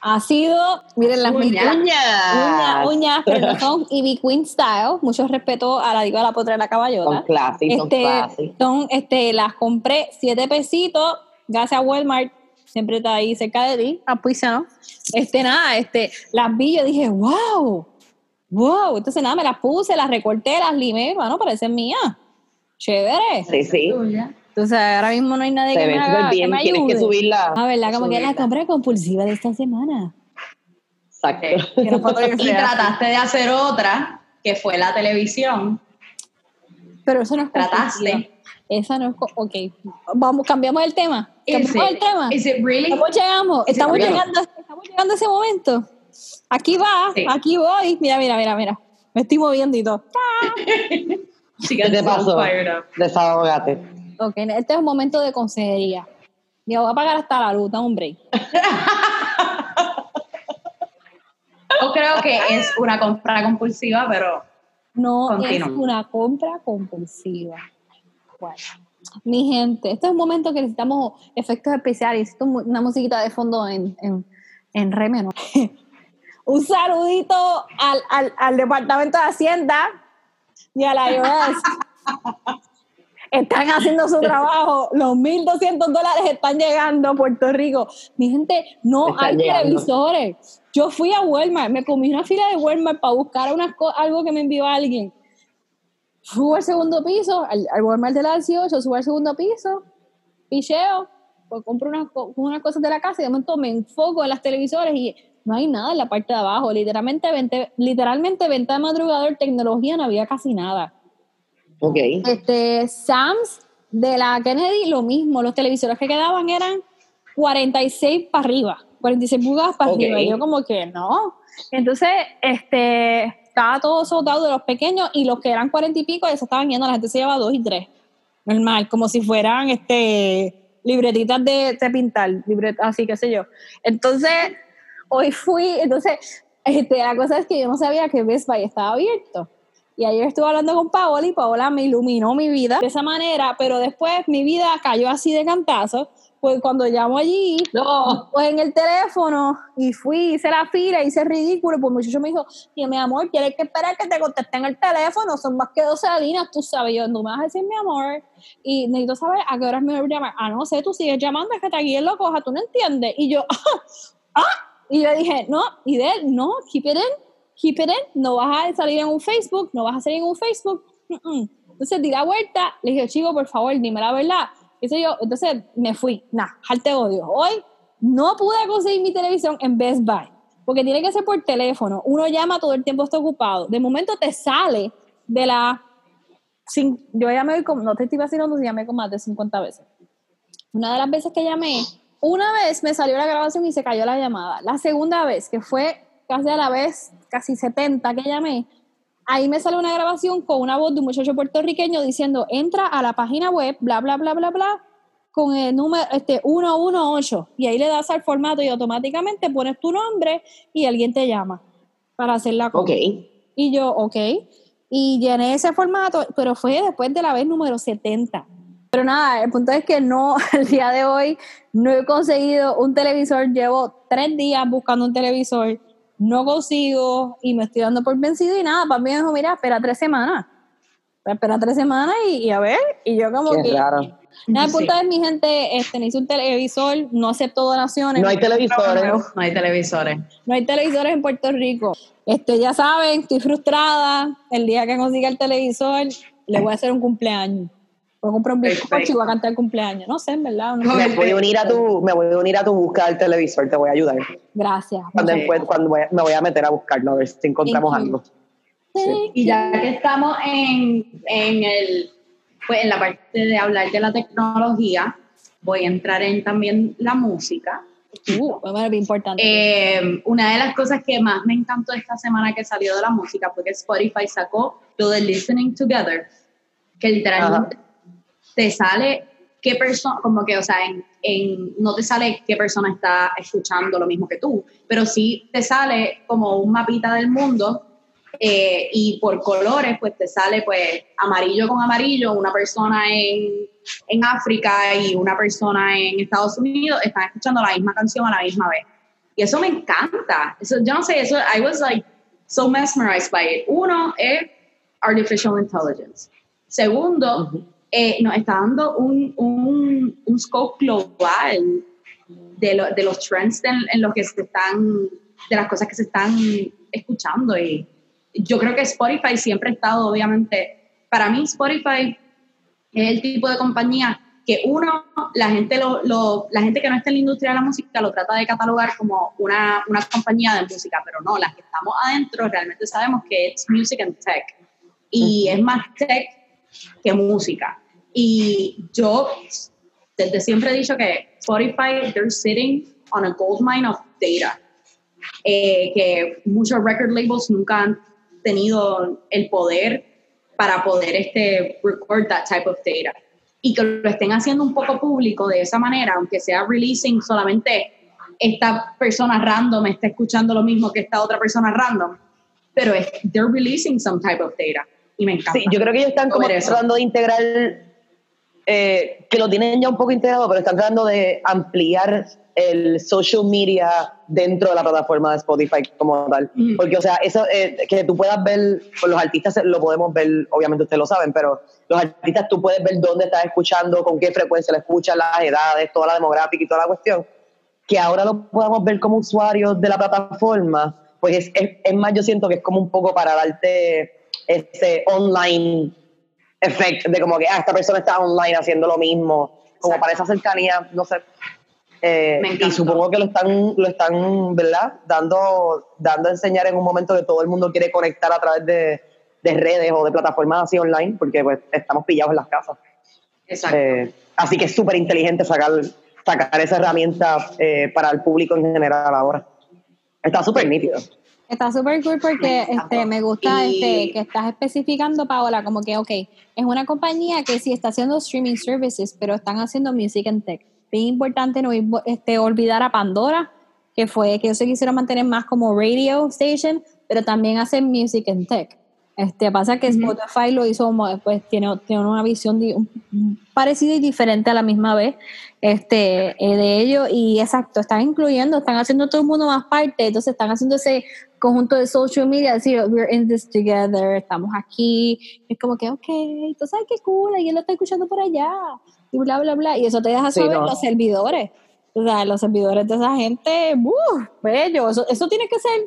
Speaker 2: ha sido, miren las
Speaker 3: Uñas.
Speaker 2: uñas, uñas, pero son Ivy Queen style. Mucho respeto a la diva de la potra de la
Speaker 4: Son
Speaker 2: caballota.
Speaker 4: son
Speaker 2: Este,
Speaker 4: classy.
Speaker 2: son, este, las compré siete pesitos, gracias a Walmart, siempre está ahí cerca de ti, ¿no? Este, nada, este, las vi, yo dije, wow, wow, entonces nada, me las puse, las recorté, las limé, bueno, parecen mías, chévere.
Speaker 4: Sí, sí.
Speaker 3: tuya.
Speaker 2: Entonces ahora mismo no hay nadie
Speaker 4: Se
Speaker 2: que me haga, que
Speaker 4: bien.
Speaker 2: me
Speaker 4: Tienes que
Speaker 2: ayude.
Speaker 4: subirla.
Speaker 2: Ah, ¿verdad? Como que la
Speaker 3: subirla.
Speaker 2: compra compulsiva de esta semana.
Speaker 4: Exacto.
Speaker 2: Que que [LAUGHS]
Speaker 3: Y trataste de hacer otra, que fue la televisión.
Speaker 2: Pero eso no es
Speaker 3: Trataste.
Speaker 2: Esa no es... Ok, vamos, cambiamos el tema.
Speaker 3: Is
Speaker 2: Cambiamos el
Speaker 3: it,
Speaker 2: tema.
Speaker 3: is it really?
Speaker 2: Estamos llegando,
Speaker 3: Is it
Speaker 2: estamos
Speaker 4: really?
Speaker 2: llegando, estamos llegando a ese momento. Aquí va,
Speaker 3: Sí.
Speaker 2: aquí voy. Mira, mira, mira, mira. Me estoy moviendo y todo. [LAUGHS]
Speaker 4: ¿Qué te pasó? Desahógate.
Speaker 2: Ok, este es un momento de consejería. Me voy a pagar hasta la luz, un break.
Speaker 3: Yo creo que es una compra compulsiva, pero
Speaker 2: No es una compra compulsiva. Bueno, mi gente, este es un momento que necesitamos efectos especiales. Necesito una musiquita de fondo en, en, en re menor. [LAUGHS] Un saludito al, al, al Departamento de Hacienda y a la IRS. [LAUGHS] Están haciendo su trabajo, los 1.200 dólares están llegando a Puerto Rico. Mi gente, no
Speaker 4: Están
Speaker 2: hay
Speaker 4: llegando.
Speaker 2: televisores. Yo fui a Walmart, me comí una fila de Walmart para buscar unas algo que me envió alguien. Subo al segundo piso, al, al Walmart de la 18, subo al segundo piso, picheo, pues compro unas, co- unas cosas de la casa y de momento me enfoco en las televisores y no hay nada en la parte de abajo. Literalmente, vente, literalmente venta de madrugador, tecnología, no había casi nada.
Speaker 4: Ok.
Speaker 2: Este, Sams de la Kennedy, lo mismo, los televisores que quedaban eran 46 para arriba, 46 pulgadas para arriba. Y yo como que no. Entonces, este, estaba todo soldado de los pequeños y los que eran 40 y pico se estaban yendo, la gente se llevaba dos y tres. Normal, como si fueran este libretitas de, de pintar, libretas así, qué sé yo. Entonces, hoy fui, entonces, este, la cosa es que yo no sabía que Best Buy estaba abierto. Y ayer estuve hablando con Paola y Paola me iluminó mi vida de esa manera, pero después mi vida cayó así de cantazo, pues cuando llamo allí,
Speaker 4: No.
Speaker 2: pues en el teléfono y fui, hice la fila, hice ridículo, pues el muchacho me dijo, y mi amor, tienes que esperar que te contesten el teléfono, son más que 12 líneas, tú sabes, yo, no me vas a decir mi amor, y necesito saber a qué horas me voy a llamar, ah, no sé, tú sigues llamando, es que te alguien lo coja, tú no entiendes, y yo, [LAUGHS] ah, y yo dije, no, y de él, no, keep it in, keep it in, no vas a salir en un Facebook, no vas a salir en un Facebook, mm, mm. entonces di la vuelta, le dije, chico, por favor, dime la verdad, sé yo, entonces me fui, nah, te odio, hoy no pude conseguir mi televisión en Best Buy, porque tiene que ser por teléfono, uno llama todo el tiempo, está ocupado, de momento te sale de la, cin- yo llamé, como, no te estoy vacilando, llamé con más de 50 veces, una de las veces que llamé, una vez me salió la grabación y se cayó la llamada. La segunda vez, que fue casi a la vez, casi 70 que llamé, ahí me sale una grabación con una voz de un muchacho puertorriqueño diciendo, entra a la página web, bla, bla, bla, bla, bla, con el número este, 118. Y ahí le das al formato y automáticamente pones tu nombre y alguien te llama para hacer la compra.
Speaker 4: Ok.
Speaker 2: Y yo, ok. Y llené ese formato, pero fue después de la vez número 70. Pero nada, el punto es que no, [LAUGHS] el día de hoy no he conseguido un televisor. Llevo tres días buscando un televisor, no consigo y me estoy dando por vencido. Y nada, para mí me dijo, mira, espera tres semanas. Espera tres semanas y, y a ver. Y yo, como
Speaker 4: Qué
Speaker 2: que.
Speaker 4: raro.
Speaker 2: Nada,
Speaker 3: Sí.
Speaker 2: punto es, mi gente, este, necesito un televisor, no acepto donaciones.
Speaker 4: No hay televisores.
Speaker 3: No, no hay televisores.
Speaker 2: No hay televisores en Puerto Rico. Este, ya saben, estoy frustrada. El día que consiga el televisor, le voy a hacer un cumpleaños. Voy a comprar un bizcocho y voy a cantar el cumpleaños. No sé, en verdad. no sé.
Speaker 4: Me voy a unir a tu, me voy a unir a tu búsqueda del televisor, te voy a ayudar.
Speaker 2: Gracias.
Speaker 4: Cuando,
Speaker 3: Sí.
Speaker 4: encuent- cuando voy a- me voy a meter a buscarlo, a ver si encontramos
Speaker 2: Thank you.
Speaker 4: algo. Sí.
Speaker 3: Y ya que estamos en, en, el, pues en la parte de hablar de la tecnología, voy a entrar en también la música.
Speaker 2: Uh, bueno, bien importante.
Speaker 3: Eh, una de las cosas que más me encantó esta semana que salió de la música fue que Spotify sacó lo de Listening Together, que literalmente te sale qué persona, como que, o sea, en, en- no te sale qué persona está escuchando lo mismo que tú, pero sí te sale como un mapita del mundo eh, y por colores, pues te sale pues amarillo con amarillo, una persona en, en África y una persona en Estados Unidos están escuchando la misma canción a la misma vez. Y eso me encanta. Eso, yo no sé, eso, I was like so mesmerized by it. Uno es artificial intelligence. Segundo,
Speaker 4: Ujú.
Speaker 3: Eh, nos está dando un, un, un scope global de, lo- de los trends en, en los que se están, de las cosas que se están escuchando. Y yo creo que Spotify siempre ha estado, obviamente, para mí Spotify es el tipo de compañía que uno, la gente, lo, lo- la gente que no está en la industria de la música lo trata de catalogar como una, una compañía de música, pero no, las que estamos adentro realmente sabemos que es music and tech. Y es más tech que música. Y yo desde siempre he dicho que Spotify, they're sitting on a gold mine of data. Eh, que muchos record labels nunca han tenido el poder para poder este, record that type of data. Y que lo estén haciendo un poco público de esa manera, aunque sea releasing solamente esta persona random está escuchando lo mismo que esta otra persona random, pero es, they're releasing some type of data. Y me encanta.
Speaker 4: Sí, yo creo que ellos están como tratando de integrar, eh, que lo tienen ya un poco integrado, pero están tratando de ampliar el social media dentro de la plataforma de Spotify como tal.
Speaker 3: Ujú.
Speaker 4: Porque, o sea, eso eh, que tú puedas ver, pues los artistas lo podemos ver, obviamente ustedes lo saben, pero los artistas tú puedes ver dónde estás escuchando, con qué frecuencia lo escuchas, las edades, toda la demográfica y toda la cuestión. Que ahora lo podamos ver como usuarios de la plataforma, pues es, es, es más, yo siento que es como un poco para darte ese online effect de como que, ah, esta persona está online haciendo lo mismo, como
Speaker 3: Exacto.
Speaker 4: para esa cercanía, no sé. Eh,
Speaker 3: Me
Speaker 4: y supongo que lo están, lo están, ¿verdad? Dando, dando a enseñar en un momento que todo el mundo quiere conectar a través de, de redes o de plataformas así online, porque pues estamos pillados en las casas.
Speaker 3: Exacto.
Speaker 4: Eh, así que es súper inteligente sacar, sacar esa herramienta eh, para el público en general ahora. Está súper nítido.
Speaker 2: Está súper cool porque este, me gusta
Speaker 3: Y-
Speaker 2: este, que estás especificando, Paola, como que, ok, es una compañía que sí está haciendo streaming services, pero están haciendo music and tech. Bien importante no este, olvidar a Pandora, que fue que ellos se quisieron mantener más como radio station, pero también hacen music and tech. Este, pasa que. Spotify lo hizo pues tiene, tiene una visión di- parecida y diferente a la misma vez este, eh, de ello y exacto, están incluyendo, están haciendo todo el mundo más parte, entonces están haciendo ese conjunto de social media, decir, we're in this together, estamos aquí, es como que, ok, tú sabes qué cool, alguien lo está escuchando por allá, y bla, bla, bla, y eso te deja
Speaker 4: Sí,
Speaker 2: saber
Speaker 4: no.
Speaker 2: los servidores, o sea, los servidores de esa gente, ¡uh! bello, eso, eso tiene que ser,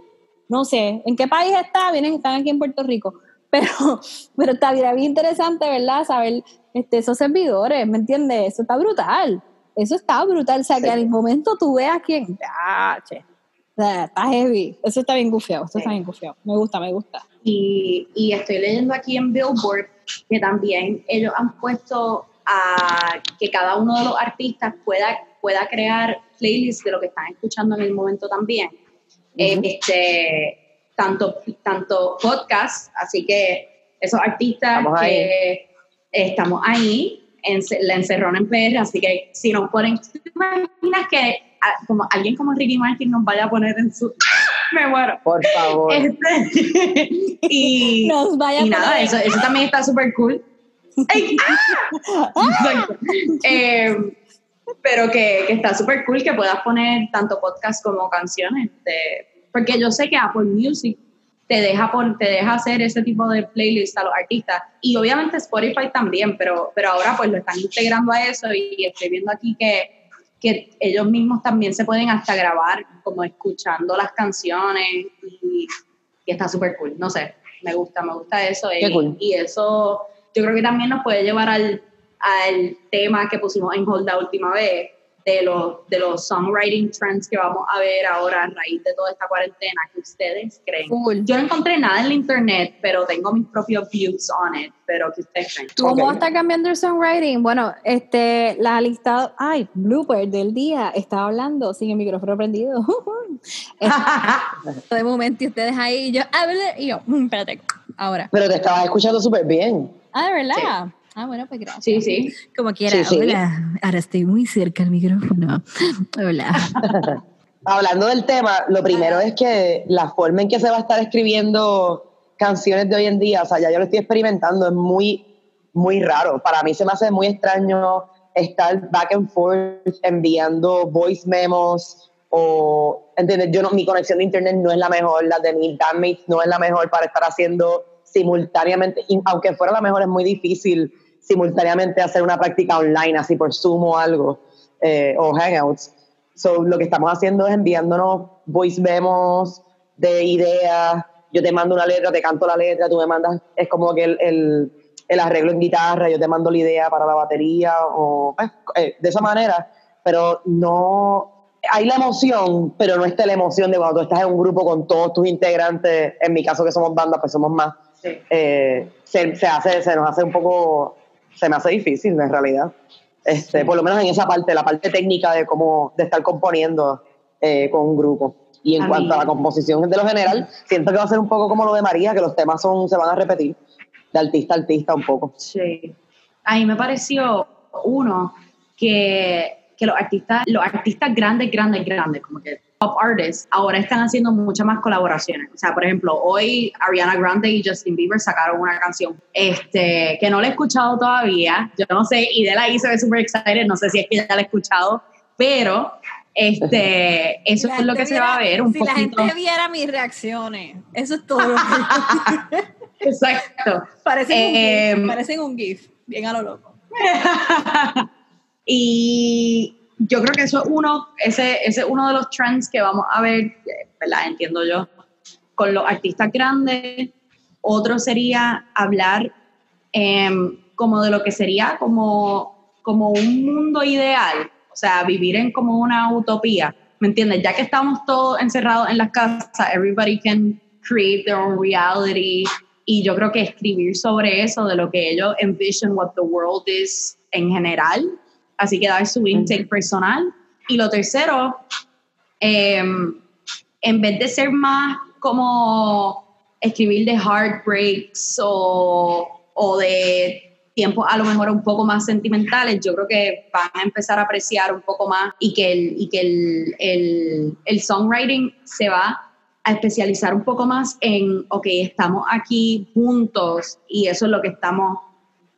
Speaker 2: no sé, ¿en qué país está? Vienen, están aquí en Puerto Rico, pero, pero está bien, interesante, ¿verdad? Saber este, esos servidores, ¿me entiendes? Eso está brutal. Eso está brutal. O sea, que
Speaker 4: Sí.
Speaker 2: al momento tú veas quién. Ah, che. O sea, está heavy. Eso está bien gufiado. Eso está
Speaker 3: Sí.
Speaker 2: bien gufiado. Me gusta, me gusta.
Speaker 3: Y, y estoy leyendo aquí en Billboard que también ellos han puesto a que cada uno de los artistas pueda, pueda crear playlists de lo que están escuchando en el momento también. Eh, este, tanto, tanto podcast, así que esos artistas
Speaker 4: Estamos ahí.
Speaker 3: que estamos ahí, en, la encerrona en PR, así que si nos ponen, ¿tú te imaginas que ah, como alguien como Ricky Martin nos vaya a poner en su... [LAUGHS] Me muero.
Speaker 4: Por favor.
Speaker 3: Este, [LAUGHS] y,
Speaker 2: Nos vaya
Speaker 3: y
Speaker 2: a
Speaker 3: nada, eso, eso también está súper cool. ¡Ay! [LAUGHS] ¡Ah! Eh, pero que, que está súper cool que puedas poner tanto podcast como canciones. de- porque yo sé que Apple Music te deja, pon- te deja hacer ese tipo de playlist a los artistas. Y obviamente Spotify también, pero, pero ahora pues lo están integrando a eso y estoy viendo aquí que, que ellos mismos también se pueden hasta grabar como escuchando las canciones y, y está súper cool. No sé, me gusta, me gusta eso.
Speaker 4: Qué
Speaker 3: y,
Speaker 4: cool.
Speaker 3: y eso yo creo que también nos puede llevar al, al tema que pusimos en Hold la última vez, de los, de los songwriting trends que vamos a ver ahora a raíz de toda esta cuarentena, que ustedes creen.
Speaker 2: Cool.
Speaker 3: Yo no encontré nada en la internet, pero tengo mis propios views on it, pero que ustedes creen.
Speaker 2: ¿Cómo
Speaker 4: Ok.
Speaker 2: está cambiando el songwriting? Bueno, este, la lista, ay, blooper del día, estaba hablando sin el micrófono prendido. [LAUGHS] de momento, y ustedes ahí, y yo, y yo, "Mm, espérate, ahora.
Speaker 4: Pero te estabas escuchando súper bien.
Speaker 2: Ah, de verdad. Ah, bueno, pues gracias.
Speaker 3: sí, sí.
Speaker 2: Como quiera,
Speaker 4: Sí, sí.
Speaker 2: hola. Ahora estoy muy cerca del micrófono. Hola. [LAUGHS]
Speaker 4: Hablando del tema, lo primero es que la forma en que se va a estar escribiendo canciones de hoy en día, o sea, ya yo lo estoy experimentando, es muy, muy raro. Para mí se me hace muy extraño estar back and forth enviando voice memos o, ¿entiendes? Yo no, mi conexión de internet no es la mejor, la de mis bandmates no es la mejor para estar haciendo simultáneamente, y aunque fuera la mejor, es muy difícil simultáneamente hacer una práctica online, así por Zoom o algo, eh, o Hangouts. So, lo que estamos haciendo es enviándonos voice memos de ideas. Yo te mando una letra, te canto la letra, tú me mandas, es como que el, el, el arreglo en guitarra, yo te mando la idea para la batería, o pues, eh, de esa manera, pero no. Hay la emoción, pero no está la emoción de cuando tú estás en un grupo con todos tus integrantes. En mi caso, que somos bandas, pues somos más.
Speaker 3: Sí.
Speaker 4: Eh, se, se hace, se nos hace un poco, se me hace difícil en realidad. Este, Por lo menos en esa parte, la parte técnica de cómo, de estar componiendo eh, con un grupo. Y en
Speaker 3: A
Speaker 4: cuanto
Speaker 3: mí-
Speaker 4: a la composición de lo general, siento que va a ser un poco como lo de María, que los temas son, se van a repetir de artista a artista un poco.
Speaker 3: Sí. A mí me pareció uno que, que los artistas, los artistas grandes, grandes, grandes, como que top artists, ahora están haciendo muchas más colaboraciones. O sea, por ejemplo, hoy Ariana Grande y Justin Bieber sacaron una canción este, que no la he escuchado todavía. Yo no sé, y de la se ve súper excited, no sé si es que ya la he escuchado, pero Este, [LAUGHS] eso
Speaker 5: Si
Speaker 3: es lo que
Speaker 5: gente
Speaker 3: se va a
Speaker 5: viera-
Speaker 3: ver un
Speaker 5: si
Speaker 3: poquito.
Speaker 5: la gente viera mis reacciones, eso es todo [LAUGHS]
Speaker 3: Exacto.
Speaker 5: parecen, un
Speaker 3: Em,
Speaker 5: GIF, parecen un GIF, bien a lo loco. [LAUGHS]
Speaker 3: y yo creo que eso es uno, ese, ese es uno de los trends que vamos a ver, eh, ¿verdad? Entiendo yo, con los artistas grandes. Otro sería hablar em, como de lo que sería como, como un mundo ideal, o sea, vivir en como una utopía, ¿me entiendes? Ya que estamos todos encerrados en las casas, everybody can create their own reality y yo creo que escribir sobre eso, de lo que ellos envision what the world is en general, así que dar su intake personal. Y lo tercero, em, en vez de ser más como escribir de heartbreaks o, o de tiempos a lo mejor un poco más sentimentales, yo creo que van a empezar a apreciar un poco más y que el, y que el, el, el songwriting se va a especializar un poco más en, ok, estamos aquí juntos y eso es lo que estamos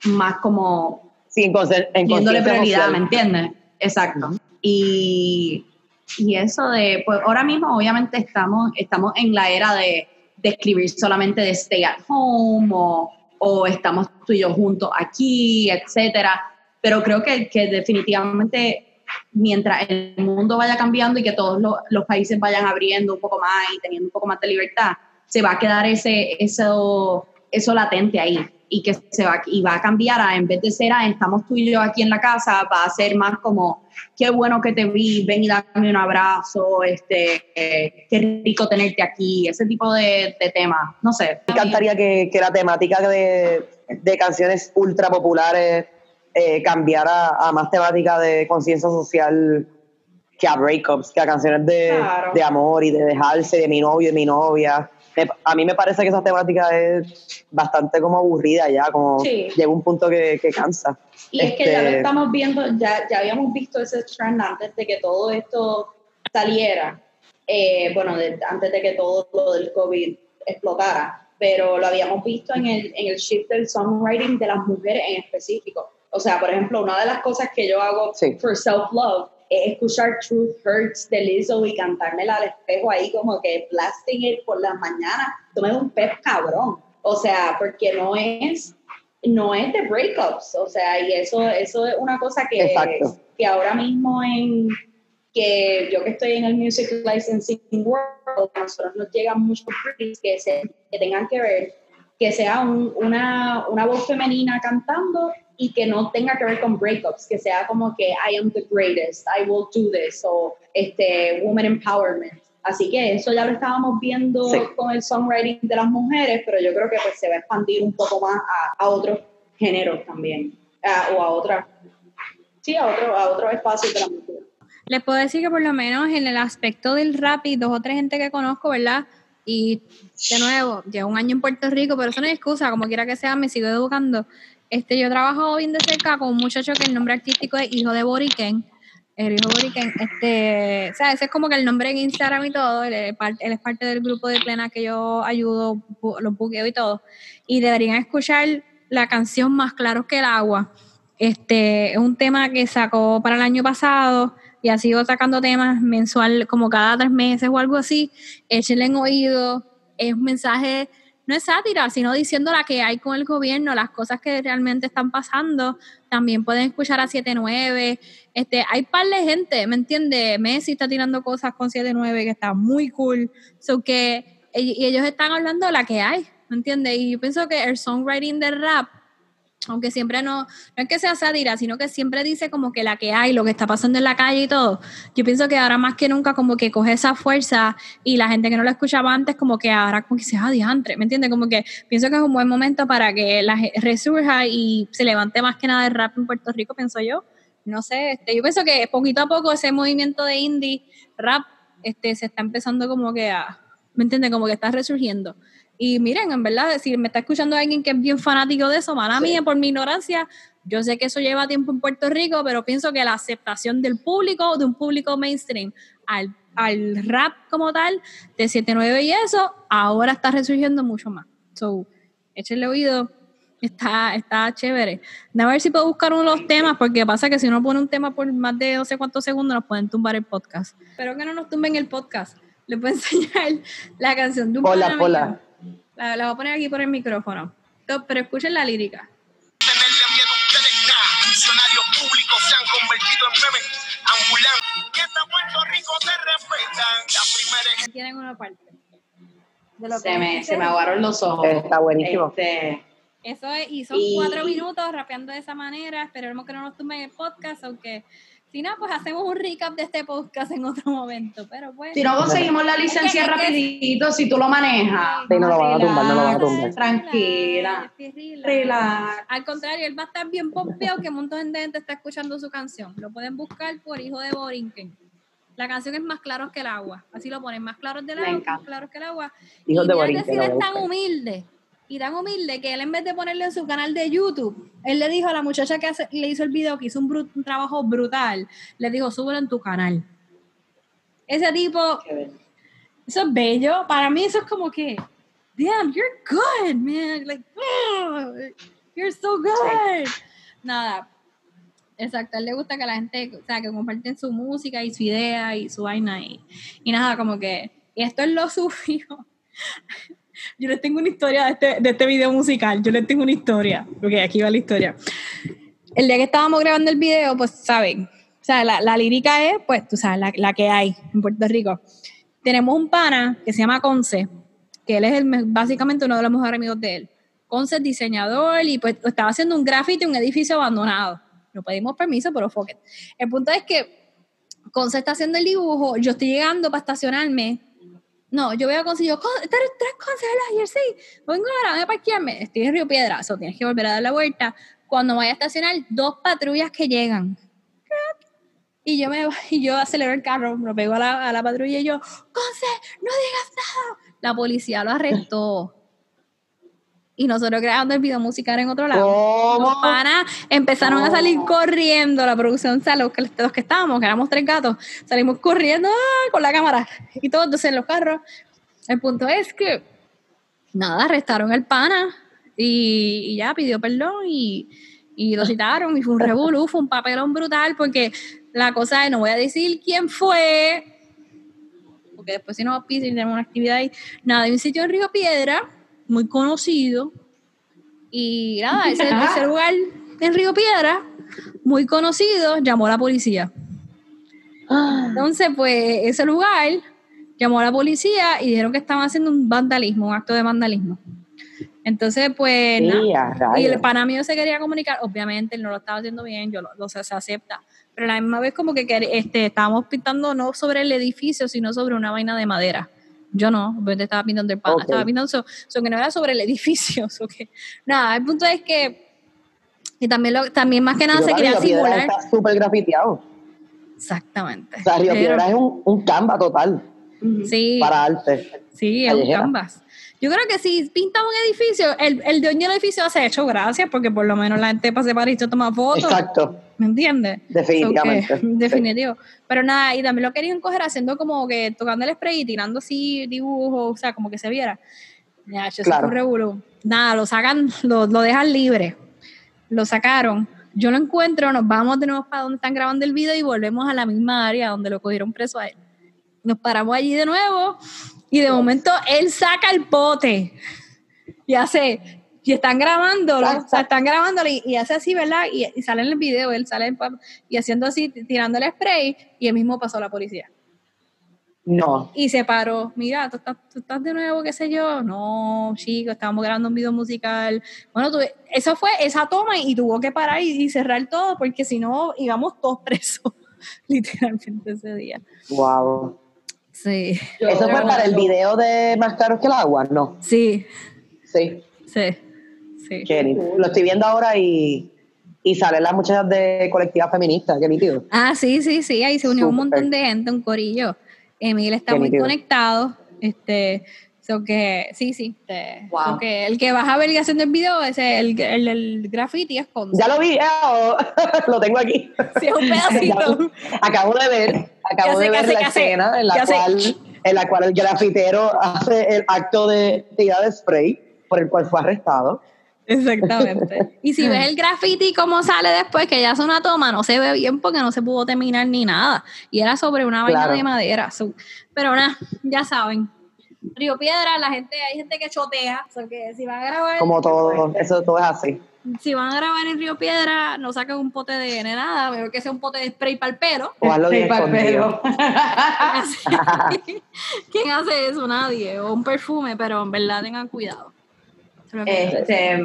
Speaker 3: más como
Speaker 4: Sí, en, conciencia
Speaker 3: prioridad. ¿me entiendes? Exacto. Y, y eso de, pues ahora mismo obviamente estamos, estamos en la era de, de escribir solamente de stay at home o, o estamos tú y yo juntos aquí, etcétera. Pero creo que, que definitivamente mientras el mundo vaya cambiando y que todos los, los países vayan abriendo un poco más y teniendo un poco más de libertad, se va a quedar ese, eso, eso latente ahí y que se va y va a cambiar a en vez de ser ah, estamos tú y yo aquí en la casa va a ser más como qué bueno que te vi ven y dame un abrazo este eh, qué rico tenerte aquí ese tipo de, de temas no sé
Speaker 4: Me encantaría que, que la temática de, de canciones ultra populares eh, cambiara a más temática de conciencia social que a breakups, que a canciones de,
Speaker 3: Claro.
Speaker 4: de amor y de dejarse de mi novio y mi novia. A mí me parece que esa temática es bastante como aburrida ya, como
Speaker 3: Sí.
Speaker 4: llega un punto que, que cansa.
Speaker 3: Y es que ya lo
Speaker 4: Este-
Speaker 3: estamos viendo, ya, ya habíamos visto ese trend antes de que todo esto saliera, eh, bueno, de- antes de que todo lo del COVID explotara, pero lo habíamos visto en el, en el shift del songwriting de las mujeres en específico. O sea, por ejemplo, una de las cosas que yo hago
Speaker 4: Sí.
Speaker 3: for self-love es escuchar Truth Hurts de Lizzo y cantármela al espejo ahí como que blasting it por las mañanas. Tú me das un pep cabrón. O sea, porque no es no es de breakups, o sea, y eso, eso es una cosa que,
Speaker 4: Exacto.
Speaker 3: que ahora mismo en que yo que estoy en el Music Licensing World, a nosotros nos llegan muchos briefs que, se, que tengan que ver, que sea un- una, una voz femenina cantando y que no tenga que ver con breakups, que sea como que I am the greatest, I will do this, o este, woman empowerment. Así que eso ya lo estábamos viendo
Speaker 4: Sí.
Speaker 3: con el songwriting de las mujeres, pero yo creo que pues, se va a expandir un poco más a, a otros géneros también, a- o a otras, sí, a otro, a otros espacios de la música.
Speaker 2: Les puedo decir que por lo menos en el aspecto del rap y dos o tres gente que conozco, ¿verdad? Y de nuevo, llevo un año en Puerto Rico, pero eso no es excusa, como quiera que sea, me sigo educando. Este, yo trabajo bien de cerca con un muchacho que el nombre artístico es Hijo de Boriken. El hijo de Boriken, este, o es como que el nombre en Instagram y todo. Él es, parte, del grupo de plena que yo ayudo, los buqueo y todo. Y deberían escuchar la canción Más Claros que el Agua. Este, es un tema que sacó para el año pasado y ha sido sacando temas mensual como cada tres meses o algo así. Échenle en oído. Es un mensaje, no es sátira, sino diciendo la que hay con el gobierno, las cosas que realmente están pasando. También pueden escuchar a 79. Este, hay par de gente, ¿me entiendes? Messi está tirando cosas con 79 que está muy cool. So que, y ellos están hablando de la que hay, ¿me entiendes? Y yo pienso que el songwriting del rap aunque siempre no, no es que sea sátira, sino que siempre dice como que la que hay, lo que está pasando en la calle y todo. Yo pienso que ahora más que nunca como que coge esa fuerza y la gente que no lo escuchaba antes como que ahora como que se ah, ¿me entiendes? Como que pienso que es un buen momento para que la resurja y se levante más que nada el rap en Puerto Rico, pienso yo. No sé, este, yo pienso que poquito a poco ese movimiento de indie rap este, se está empezando como que a, ¿me entiendes? Como que está resurgiendo. Y miren, en verdad, si me está escuchando alguien que es bien fanático de eso, mala mía por mi ignorancia, yo sé que eso lleva tiempo en Puerto Rico, pero pienso que la aceptación del público, de un público mainstream, al, al rap como tal, de 7-9 y eso, ahora está resurgiendo mucho más. So, échenle oído Está, está chévere. A ver si puedo buscar uno de los temas, porque pasa que si uno pone un tema por más de no sé cuántos segundos, nos pueden tumbar el podcast. Espero que no nos tumben el podcast. Les puedo [LAUGHS] enseñar la canción de un
Speaker 4: Hola, hola.
Speaker 2: La, la voy a poner aquí por el micrófono. No, Pero escuchen la lírica.
Speaker 6: tenerle miedo a ustedes nada. Funcionarios públicos se han convertido en memes ambulantes. Y hasta Puerto Rico te respetan. La primera es
Speaker 2: Tienen una parte. De lo
Speaker 3: Se
Speaker 2: que
Speaker 3: me, se me aguaron los ojos.
Speaker 4: Está buenísimo.
Speaker 3: Este,
Speaker 2: Eso es, y son
Speaker 3: Y-
Speaker 2: cuatro minutos rapeando de esa manera. Esperemos que no nos tumben el podcast, aunque si no, pues hacemos un recap de este podcast en otro momento. Pero pues.
Speaker 3: si no conseguimos la licencia
Speaker 2: Es que- es que-
Speaker 3: rapidito, si tú lo manejas.
Speaker 4: Sí, no lo van a tumbar, no lo van a
Speaker 3: relax,
Speaker 4: tumbar.
Speaker 3: Tranquila.
Speaker 2: Relax, relax.
Speaker 3: Relax.
Speaker 2: Al contrario, él va a estar bien pompeado que un montón de gente está escuchando su canción. Lo pueden buscar por Hijo de Borinquen. La canción es Más Claros que el Agua. Así lo ponen, Más Claros del agua. Más Claros que el Agua. Y
Speaker 4: de Borinquen,
Speaker 2: es tan
Speaker 4: buscar.
Speaker 2: humilde y tan humilde que él en vez de ponerle en su canal de YouTube, él le dijo a la muchacha que hace- le hizo el video, que hizo un, trabajo brutal, le dijo, súbelo en tu canal. Ese tipo, eso es bello. Para mí eso es como que, damn, you're good, man. Like, oh, you're so good. Nada. Exacto, a él le gusta que la gente, o sea, que comparten su música y su idea y su vaina y, y nada, como que esto es lo [LAUGHS] suyo. Yo les tengo una historia de este, de este video musical, yo les tengo una historia, porque aquí va la historia. El día que estábamos grabando el video, pues saben, o sea, la, la lírica es, pues, tú sabes, la, la que hay en Puerto Rico. Tenemos un pana que se llama Conce, que él es el, me- básicamente uno de los mejores amigos de él. Conce es diseñador y pues estaba haciendo un graffiti en un edificio abandonado. No pedimos permiso, pero fuck it. El punto es que Conce está haciendo el dibujo, yo estoy llegando para estacionarme. No, yo veo a Conce y yo, "Con- ¿tú eres tú eres Conce, ¿verdad? Y él, sí, vengo ahora, voy a parquearme. Estoy en Río Piedra, eso tienes que volver a dar la vuelta. Cuando vaya a estacionar, dos patrullas que llegan. Y yo me [LAUGHS] y yo acelero el carro, lo pego a la, a la patrulla y yo, Conce, no digas nada. La policía lo arrestó. Y nosotros grabando el video musical en otro lado.
Speaker 4: ¿Cómo?
Speaker 2: Los panas empezaron a salir corriendo, la producción, o sea, los que, los que estábamos, que éramos tres gatos, salimos corriendo ¡ah! con la cámara y todo, entonces en los carros. El punto es que, nada, arrestaron al pana y, y ya pidió perdón y, y lo citaron y fue un revolú, fue un papelón brutal porque la cosa es, no voy a decir quién fue, porque después si piden tenemos una actividad ahí, nada, hay un sitio en Río Piedra, muy conocido, y nada, ese, ese [LAUGHS] lugar en Río Piedra, muy conocido, llamó a la policía. Entonces, pues, ese lugar llamó a la policía y dijeron que estaban haciendo un vandalismo, un acto de vandalismo. Entonces, pues.
Speaker 4: Sí,
Speaker 2: Y el pana mío se quería comunicar, obviamente él no lo estaba haciendo bien, yo lo, lo- se, se acepta, pero a la misma vez como que este, estábamos pintando no sobre el edificio, sino sobre una vaina de madera. Yo no, obviamente estaba pintando el pana,
Speaker 4: Ok.
Speaker 2: estaba pintando, so, so que no era sobre el [LAUGHS] edificio, so que, nada, el punto es que, y también, lo, también más que nada
Speaker 4: Pero
Speaker 2: se quería simular.
Speaker 4: está súper grafiteado.
Speaker 2: Exactamente.
Speaker 4: O sea, Río
Speaker 2: Pero-
Speaker 4: Piedra es un, un canva total
Speaker 2: Sí,
Speaker 4: para arte.
Speaker 2: sí, es un canvas. Yo creo que si pinta un edificio, el, el dueño del edificio hace hecho gracias porque por lo menos la gente pase para y se toma fotos.
Speaker 4: Exacto.
Speaker 2: ¿Me entiendes?
Speaker 4: Definitivamente.
Speaker 2: So que- [LAUGHS] definitivo. Pero nada, y también lo querían coger haciendo como que tocando el spray y tirando así dibujos, o sea, como que se viera. Ya, eso
Speaker 4: Claro.
Speaker 2: Nada, lo sacan, lo, lo dejan libre. Lo sacaron. Yo lo encuentro, nos vamos de nuevo para donde están grabando el video y volvemos a la misma área donde lo cogieron preso a él. Nos paramos allí de nuevo y de momento él saca el pote y hace, y están grabándolo, o sea, están grabándolo y, y hace así, ¿verdad? Y, y sale en el video, él sale y haciendo así, tirando el spray y él mismo pasó a la policía.
Speaker 4: No.
Speaker 2: Y se paró, mira, tú estás, tú estás de nuevo, qué sé yo. No, chico, estábamos grabando un video musical. Bueno, tuve, eso fue esa toma y tuvo que parar y, y cerrar todo porque si no íbamos todos [LAUGHS] presos, literalmente ese día.
Speaker 4: Wow.
Speaker 2: Sí,
Speaker 4: ¿Eso fue para el video de Más Caros que el Agua? No.
Speaker 2: sí,
Speaker 4: Sí.
Speaker 2: sí, sí.
Speaker 4: Qué. Lo estoy viendo ahora y, y salen las muchachas de colectiva feminista. Qué nítido.
Speaker 2: Ah, sí, sí, sí, ahí se unió un montón de gente, un corillo. Emil está
Speaker 4: Qué
Speaker 2: muy
Speaker 4: nítido.
Speaker 2: conectado, este, so que, sí, sí,
Speaker 3: Wow.
Speaker 2: so que el que vas a ver y haciendo el video, ese, el, el, el graffiti es con...
Speaker 4: Ya lo vi, oh, [LAUGHS] lo tengo aquí.
Speaker 2: Sí, es un [LAUGHS] pedacito.
Speaker 4: acabo de ver, acabo de ver
Speaker 2: hace,
Speaker 4: la
Speaker 2: hace?
Speaker 4: escena en
Speaker 2: ¿Qué
Speaker 4: la,
Speaker 2: hace?
Speaker 4: cual, en la cual el grafitero hace el acto de tirada de spray por el cual fue arrestado.
Speaker 2: Exactamente. Y si ves el graffiti como sale después, que ya es una toma, no se ve bien porque no se pudo terminar ni nada. Y era sobre una vaina
Speaker 4: Claro.
Speaker 2: de madera. Pero nada, ya saben. Río Piedra, la gente, hay gente que chotea. o sea que si van a grabar,
Speaker 4: Como todo, eso todo es así.
Speaker 2: si van a grabar en Río Piedra, no saquen un pote de nada, mejor que sea un pote de spray para el pelo.
Speaker 4: O hazlo bien
Speaker 3: Sí, pa'l
Speaker 4: escondido.
Speaker 3: pelo. [LAUGHS] [LAUGHS]
Speaker 2: ¿Quién hace eso? Nadie. O un perfume, pero en verdad tengan cuidado.
Speaker 3: Este,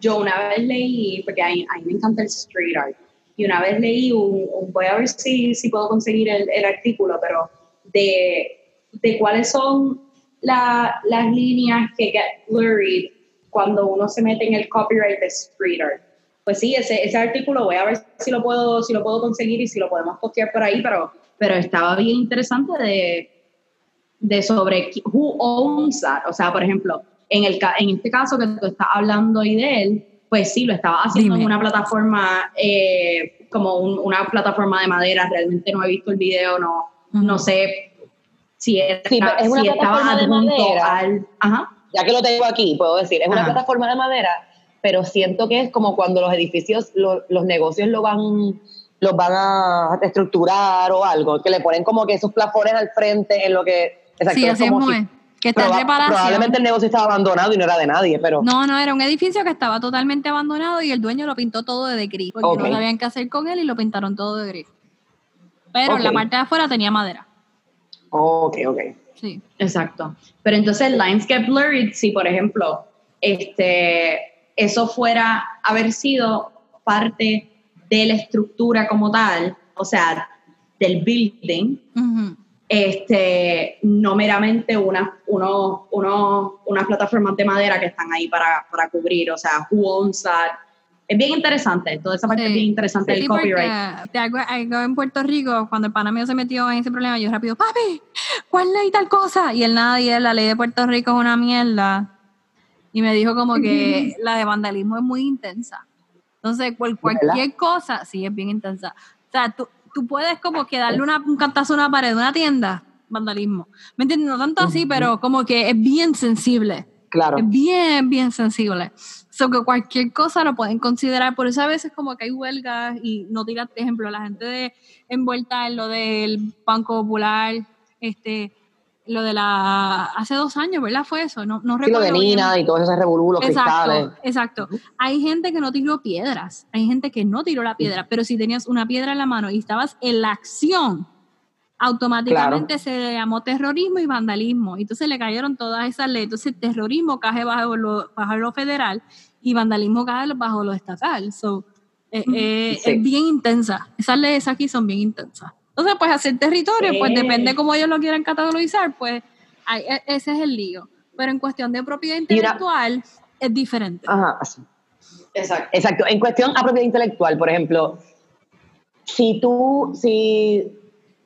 Speaker 3: yo una vez leí, porque a mí, a mí me encanta el street art, y una vez leí un, un- voy a ver si, si puedo conseguir el, el artículo, pero de, de cuáles son la- las líneas que get blurred cuando uno se mete en el copyright de street art. Pues sí, ese, ese artículo voy a ver si lo puedo, si lo puedo conseguir y si lo podemos postear por ahí, pero, pero estaba bien interesante de, de sobre who owns that. O sea, por ejemplo, en, el, en este caso que tú estás hablando y de él, pues sí, lo estaba haciendo
Speaker 2: Dime.
Speaker 3: en una plataforma, eh, como un- una plataforma de madera. Realmente no he visto el video, no, no sé si, era-
Speaker 4: Sí, es una
Speaker 3: si estaba
Speaker 4: plataforma de
Speaker 3: adjunto
Speaker 4: madera.
Speaker 3: al. Ajá.
Speaker 4: Ya que lo tengo aquí, puedo decir, es una
Speaker 3: Ajá.
Speaker 4: plataforma de madera, pero siento que es como cuando los edificios, lo- los negocios lo van los van a estructurar o algo, que le ponen como que esos plafones al frente en lo que... Exacto,
Speaker 2: Sí, así es
Speaker 4: como si-.
Speaker 2: Que está en
Speaker 4: proba-
Speaker 2: reparación.
Speaker 4: probablemente el negocio estaba abandonado y no era de nadie, pero...
Speaker 2: No, no, era un edificio que estaba totalmente abandonado y el dueño lo pintó todo de gris. Porque no sabían qué hacer con él y lo pintaron todo de gris. Pero en la parte de afuera tenía madera.
Speaker 4: Ok, ok.
Speaker 2: Sí.
Speaker 3: Exacto. Pero entonces lines get blurred si, por ejemplo, este, eso fuera haber sido parte de la estructura como tal, o sea, del building, este, no meramente una, uno, uno, unas plataformas de madera que están ahí para, para cubrir, o sea, who owns that. Es bien interesante, toda esa parte
Speaker 2: Sí.
Speaker 3: es bien interesante
Speaker 2: Sí,
Speaker 3: del
Speaker 2: porque
Speaker 3: copyright.
Speaker 2: de algo, algo en Puerto Rico, cuando el pana mío se metió en ese problema, yo rápido, papi, ¿cuál ley tal cosa? Y él él, la ley de Puerto Rico es una mierda. Y me dijo como que [LAUGHS] la de vandalismo es muy intensa. Entonces, por cualquier cosa, sí, es bien intensa. O sea, tú, tú puedes como que darle una- un cantazo a una pared una tienda, vandalismo. ¿Me entiendes? No tanto así, pero como que es bien sensible.
Speaker 4: Claro.
Speaker 2: Es bien, bien sensible. So que cualquier cosa lo pueden considerar. Por eso a veces como que hay huelgas y no tiras, por ejemplo, la gente de, envuelta en lo del Banco Popular, este, lo de la, hace dos años, ¿verdad? Fue eso, no, no
Speaker 4: Sí, lo de
Speaker 2: recuerdo bien.
Speaker 4: Nina y todos esos revolú, los cristales.
Speaker 2: Exacto, exacto. Hay gente que no tiró piedras, hay gente que no tiró la piedra, pero si tenías una piedra en la mano y estabas en la acción, automáticamente se le llamó terrorismo y vandalismo. Entonces le cayeron todas esas leyes. Entonces terrorismo cae bajo lo, bajo lo federal y vandalismo cae bajo lo estatal. So, eh, eh,
Speaker 4: Sí.
Speaker 2: Es bien intensa. Esas leyes aquí son bien intensas. Entonces, pues hacer territorio, pues
Speaker 3: Sí.
Speaker 2: depende cómo ellos lo quieran catalogizar, pues ahí- e- ese es el lío. Pero en cuestión de propiedad intelectual es diferente.
Speaker 4: Ajá, así.
Speaker 3: Exacto.
Speaker 4: Exacto. En cuestión a propiedad intelectual, por ejemplo, si tú, si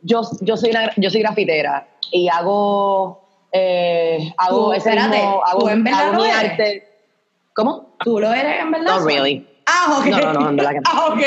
Speaker 4: yo, yo soy una- yo soy grafitera y hago, eh, hago
Speaker 3: Tú,
Speaker 4: ese
Speaker 3: espérate,
Speaker 4: mismo, hago,
Speaker 3: ¿tú en verdad
Speaker 4: hago mi arte. ¿Cómo?
Speaker 3: ¿Tú lo eres en verdad?
Speaker 4: Not
Speaker 3: Sol?
Speaker 4: really.
Speaker 3: Ah, ok.
Speaker 4: No, no, no, en verdad que no. [LAUGHS]
Speaker 3: Ah, ok.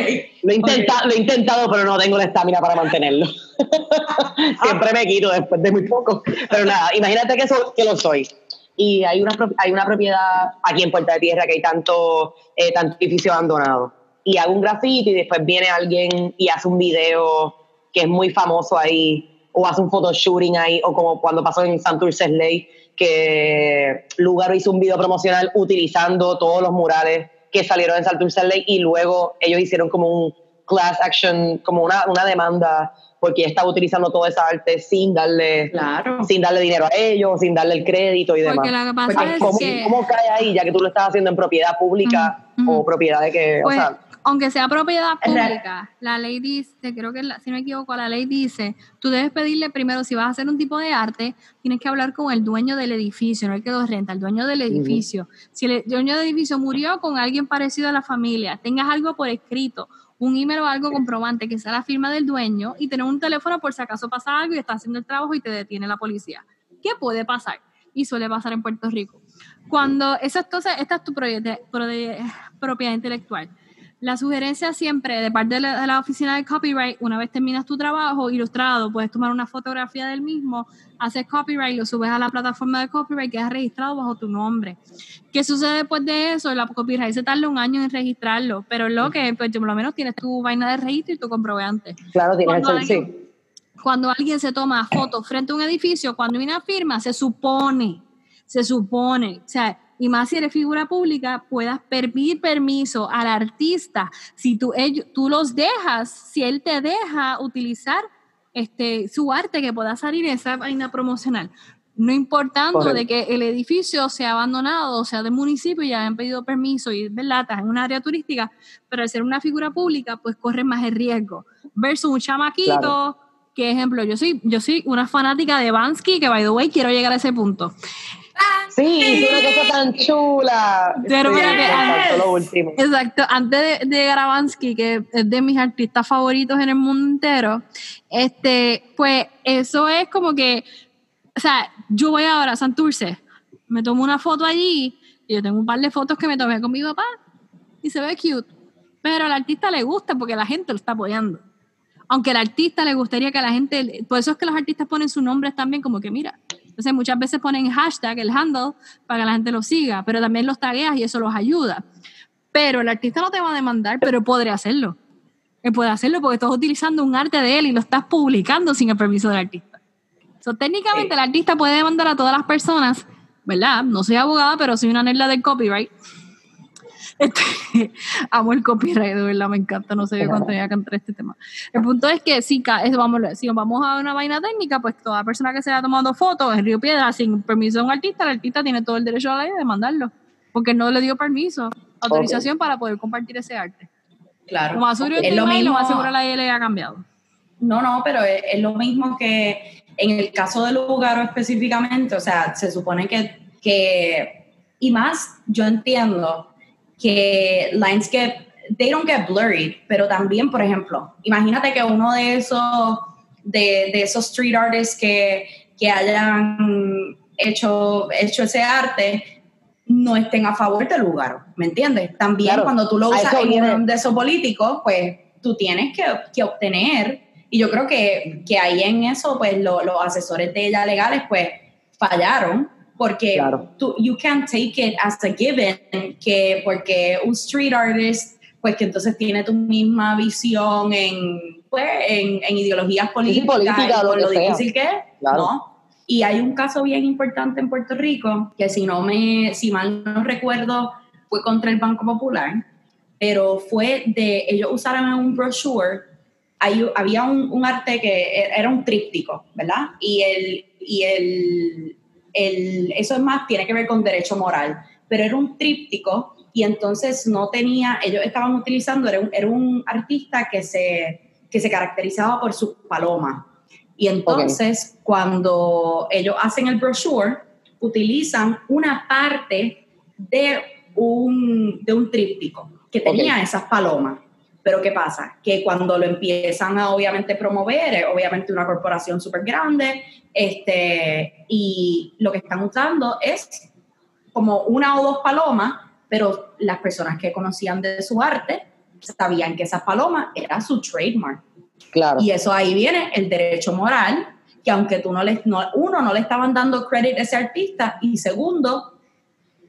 Speaker 4: Lo he, intentado, lo he intentado, pero no tengo la estamina para mantenerlo. [LAUGHS] Siempre me quito después de muy poco. Pero nada, imagínate que, so- que lo soy. Y hay una, hay una propiedad aquí en Puerta de Tierra que hay tanto, eh, tanto edificio abandonado. Y hago un graffiti y después viene alguien y hace un video que es muy famoso ahí, o hace un photoshooting ahí, o como cuando pasó en Santurce Ley, que Lugaro hizo un video promocional utilizando todos los murales que salieron en Santurce Ley y luego ellos hicieron como un class action, como una, una demanda, porque estaba utilizando toda esa arte sin darle,
Speaker 3: Claro.
Speaker 4: sin darle dinero a ellos, sin darle el crédito y demás.
Speaker 2: Porque lo que pasa
Speaker 4: Porque
Speaker 2: es
Speaker 4: ¿cómo,
Speaker 2: que-
Speaker 4: cómo cae ahí, ya que tú lo estás haciendo en propiedad pública
Speaker 2: Ujú, ujú.
Speaker 4: o propiedad de que,
Speaker 2: Pues,
Speaker 4: o sea,
Speaker 2: aunque sea propiedad pública, la ley dice, creo que la- si no me equivoco, la ley dice, tú debes pedirle primero, si vas a hacer un tipo de arte, tienes que hablar con el dueño del edificio, no el que lo renta, el dueño del edificio. Si el dueño del edificio murió con alguien parecido a la familia, tengas algo por escrito, un email o algo comprobante que sea la firma del dueño y tener un teléfono por si acaso pasa algo y está haciendo el trabajo y te detiene la policía. ¿Qué puede pasar? Y suele pasar en Puerto Rico. Cuando eso entonces, esta es tu propiedad, propiedad intelectual. La sugerencia siempre de parte de la, de la oficina de copyright, una vez terminas tu trabajo ilustrado, puedes tomar una fotografía del mismo, haces copyright, lo subes a la plataforma de copyright, quedas registrado bajo tu nombre. ¿Qué sucede después de eso? La copyright se tarda un año en registrarlo, pero lo que, pues por lo menos tienes tu vaina de registro y tu comprobante.
Speaker 4: Claro, tienes
Speaker 2: Cuando alguien-
Speaker 4: sí.
Speaker 2: Cuando alguien se toma fotos frente a un edificio, cuando hay una firma, se supone, se supone, o sea, y más si eres figura pública, puedas pedir permiso al artista. Si tú, ellos, tú los dejas, si él te deja utilizar este, su arte que pueda salir en esa vaina promocional. No importando
Speaker 4: Correcto.
Speaker 2: de que el edificio sea abandonado, o sea, del municipio y ya han pedido permiso y ¿verdad? estás en un área turística, pero al ser una figura pública, pues corre más el riesgo. Versus un chamaquito,
Speaker 4: Claro.
Speaker 2: que ejemplo, yo soy, yo soy una fanática de Bansky, que by the way, quiero llegar a ese punto.
Speaker 4: Sí, hizo una cosa tan chula.
Speaker 2: Pero
Speaker 4: Sí,
Speaker 2: mira
Speaker 4: lo último.
Speaker 2: Exacto, antes de, de Bansky, que es de mis artistas favoritos en el mundo entero, este, pues eso es como que, o sea, yo voy ahora a Santurce, me tomo una foto allí, y yo tengo un par de fotos que me tomé con mi papá, y se ve cute, pero al artista le gusta porque la gente lo está apoyando. Aunque al artista le gustaría que la gente, por eso es que los artistas ponen sus nombres también como que mira. Entonces muchas veces ponen hashtag, el handle, para que la gente lo siga, pero también los tagueas y eso los ayuda. Pero el artista no te va a demandar, pero podría hacerlo. Él puede hacerlo porque estás utilizando un arte de él y lo estás publicando sin el permiso del artista. So, técnicamente el artista puede demandar a todas las personas, ¿verdad? No soy abogada, pero soy una nerda del copyright. Este, [LAUGHS] amo el copyright, de verdad, me encanta, no sé de cuánto ya cantar este tema. El punto es que si, es- vamos, si nos vamos a una vaina técnica, pues toda persona que se haya tomado fotos en Río Piedra sin permiso de un artista, el artista tiene todo el derecho a la ley de demandarlo, porque no le dio permiso, autorización para poder compartir ese arte.
Speaker 3: Claro.
Speaker 2: Lo más seguro
Speaker 3: Es lo
Speaker 2: lo
Speaker 3: mismo.
Speaker 2: más seguro la ley ha cambiado.
Speaker 3: No, no, pero es, es lo mismo que en el caso del lugar específicamente, o sea, se supone que, que y más, yo entiendo que lines get, they don't get blurred, pero también, por ejemplo, imagínate que uno de esos, de, de esos street artists que, que hayan hecho, hecho ese arte no estén a favor del lugar, ¿me entiendes? También
Speaker 4: Claro,
Speaker 3: cuando tú lo usas en un de esos políticos, pues tú tienes que, que obtener, y yo creo que, que ahí en eso, pues lo- los asesores de ella legales, pues fallaron, porque
Speaker 4: Claro.
Speaker 3: tú, you can't take it as a given, que porque un street artist, pues que entonces tiene tu misma visión en, pues, en, en ideologías políticas,
Speaker 4: política,
Speaker 3: y
Speaker 4: lo
Speaker 3: lo difícil que es,
Speaker 4: Claro.
Speaker 3: ¿no? Y hay un caso bien importante en Puerto Rico, que si no me, si mal no recuerdo, fue contra el Banco Popular, pero fue de, ellos usaron un brochure, hay- había un, un arte que era un tríptico, ¿verdad? Y el, y el, el, eso es más, tiene que ver con derecho moral, pero era un tríptico y entonces no tenía, ellos estaban utilizando, era un, era un artista que se, que se caracterizaba por sus palomas. Y entonces, cuando ellos hacen el brochure, utilizan una parte de un, de un tríptico que tenía esas palomas. Pero ¿qué pasa? Que cuando lo empiezan a obviamente promover, es obviamente una corporación súper grande, este, y lo que están usando es como una o dos palomas, pero las personas que conocían de su arte sabían que esas palomas era su trademark.
Speaker 4: Claro.
Speaker 3: Y eso ahí viene el derecho moral, que aunque tú no le, no, uno, no le estaban dando crédito a ese artista, y segundo,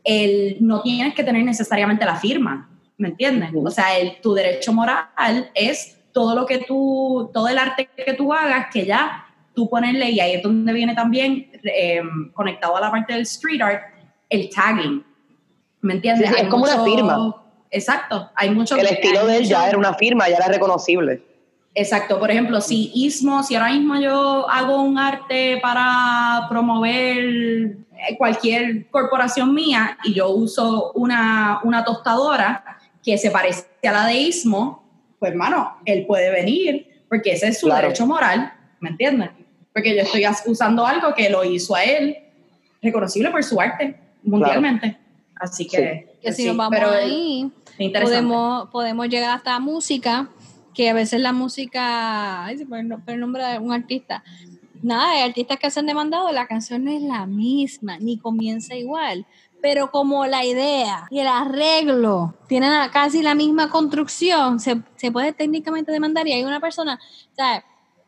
Speaker 3: el, no tienes que tener necesariamente la firma, ¿me entiendes? O sea, el, tu derecho moral es todo lo que tú, todo el arte que tú hagas, que ya tú ponerle, y ahí es donde viene también, eh, conectado a la parte del street art, el tagging, ¿me entiendes?
Speaker 4: Sí, sí, es como una firma.
Speaker 3: Exacto, hay mucho...
Speaker 4: El estilo de él ya era una firma, ya era reconocible.
Speaker 3: Exacto, por ejemplo, si Ismo, si ahora mismo yo hago un arte para promover cualquier corporación mía y yo uso una, una tostadora que se parece a la de Ismo, pues hermano, él puede venir porque ese es su
Speaker 4: Claro.
Speaker 3: derecho moral, ¿me entiendes? Porque yo estoy usando algo que lo hizo a él, reconocible por su arte mundialmente. Así que,
Speaker 2: Que si
Speaker 3: sí,
Speaker 2: nos vamos
Speaker 3: pero
Speaker 2: ahí, podemos, podemos llegar hasta música, que a veces la música, ay, se pone el no- el nombre de un artista. Nada, hay artistas que se han demandado, la canción no es la misma, ni comienza igual. Pero como la idea y el arreglo tienen casi la misma construcción, se, se puede técnicamente demandar y hay una persona, ¿sabes?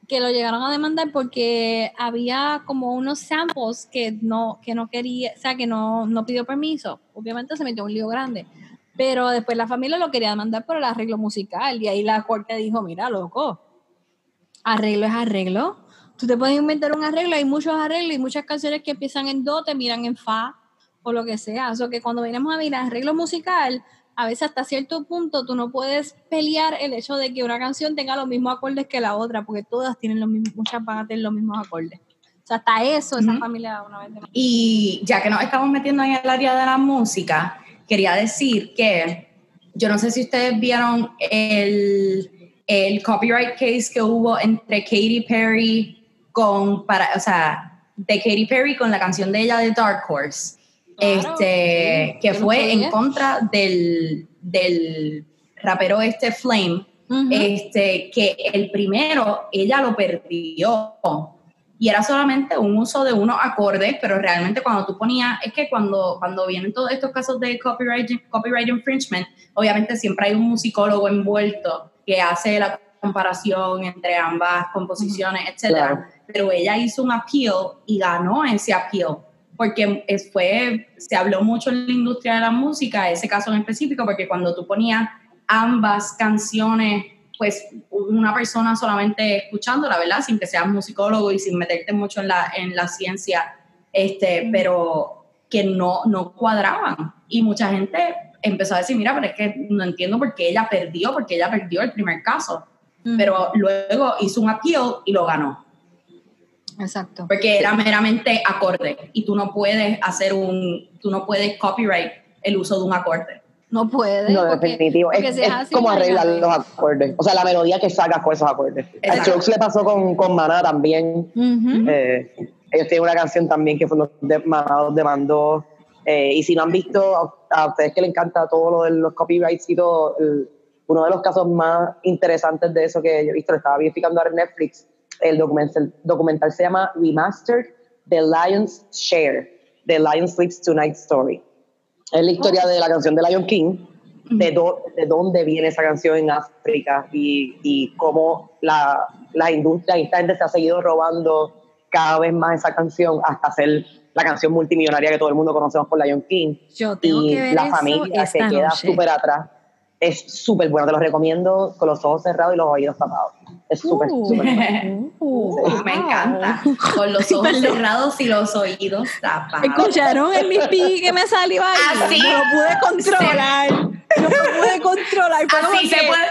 Speaker 2: que lo llegaron a demandar porque había como unos samples que no, que no quería, o sea, que no, no pidió permiso. Obviamente se metió un lío grande. Pero después la familia lo quería demandar por el arreglo musical y ahí la corte dijo, mira, loco, arreglo es arreglo. Tú te puedes inventar un arreglo, hay muchos arreglos y muchas canciones que empiezan en do, terminan en fa o lo que sea. O sea que cuando venimos a ver arreglo musical, a veces hasta cierto punto tú no puedes pelear el hecho de que una canción tenga los mismos acordes que la otra, porque todas tienen los mismos, muchas van a tener los mismos acordes. O sea, hasta eso esa
Speaker 3: Ujú.
Speaker 2: familia una vez demandó.
Speaker 3: Y ya que nos estamos metiendo en el área de la música, quería decir que yo no sé si ustedes vieron el, el copyright case que hubo entre Katy Perry con, para, o sea, de Katy Perry con la canción de ella de Dark Horse,
Speaker 2: Claro,
Speaker 3: este,
Speaker 2: sí,
Speaker 3: que fue en contra del, del rapero este Flame, este, que el primero ella lo perdió. Y era solamente un uso de unos acordes, pero realmente cuando tú ponías, es que cuando, cuando vienen todos estos casos de copyright, copyright infringement, obviamente siempre hay un musicólogo envuelto que hace la comparación entre ambas composiciones, etcétera.
Speaker 4: Claro.
Speaker 3: Pero ella hizo un appeal y ganó ese appeal porque es- fue, se habló mucho en la industria de la música, ese caso en específico, porque cuando tú ponías ambas canciones, pues una persona solamente escuchándola, ¿verdad? Sin que seas musicólogo y sin meterte mucho en la, en la ciencia, este, pero que no, no cuadraban. Y mucha gente empezó a decir, mira, pero es que no entiendo por qué ella perdió, porque ella perdió el primer caso. Pero luego hizo un appeal y lo ganó
Speaker 2: Exacto.
Speaker 3: porque era meramente acorde y tú no puedes hacer un, tú no puedes copyright el uso de un acorde.
Speaker 2: No puede.
Speaker 4: No,
Speaker 2: porque-
Speaker 4: definitivo.
Speaker 2: porque
Speaker 4: Es,
Speaker 2: si es así,
Speaker 4: como arreglar los acordes. O sea, la melodía que sacas con esos acordes. A
Speaker 3: Exacto.
Speaker 4: Strokes le pasó con, con Maná también.
Speaker 2: Ujú.
Speaker 4: Eh, ellos tienen una canción también que fue los de, Maná los demandó. Eh, y si no han visto, a, a ustedes que les encanta todo lo de los copyrights y todo, el- uno de los casos más interesantes de eso que yo he visto, lo estaba verificando ahora en Netflix, el documental, documental se llama Remastered The Lion's Share, The Lion Sleeps Tonight Story. Es la historia de la canción de Lion King, de, do- de dónde viene esa canción en África y, y cómo la, la industria y esta gente se ha seguido robando cada vez más esa canción hasta hacer la canción multimillonaria que todo el mundo conocemos por Lion King.
Speaker 2: Yo tengo
Speaker 4: Y
Speaker 2: que ver
Speaker 4: la familia se
Speaker 2: esta
Speaker 4: queda súper atrás. Es súper bueno, te lo recomiendo con los ojos cerrados y los oídos tapados. Es súper,
Speaker 2: Uh.
Speaker 4: súper. [LAUGHS]
Speaker 2: Uh,
Speaker 3: Me encanta. Con los ojos cerrados y los oídos tapados.
Speaker 2: ¿Escucharon el mispí que me salió ahí?
Speaker 3: Ah, sí.
Speaker 2: No lo pude controlar. No lo pude controlar. Fue como
Speaker 3: Así se
Speaker 2: que-
Speaker 3: puede.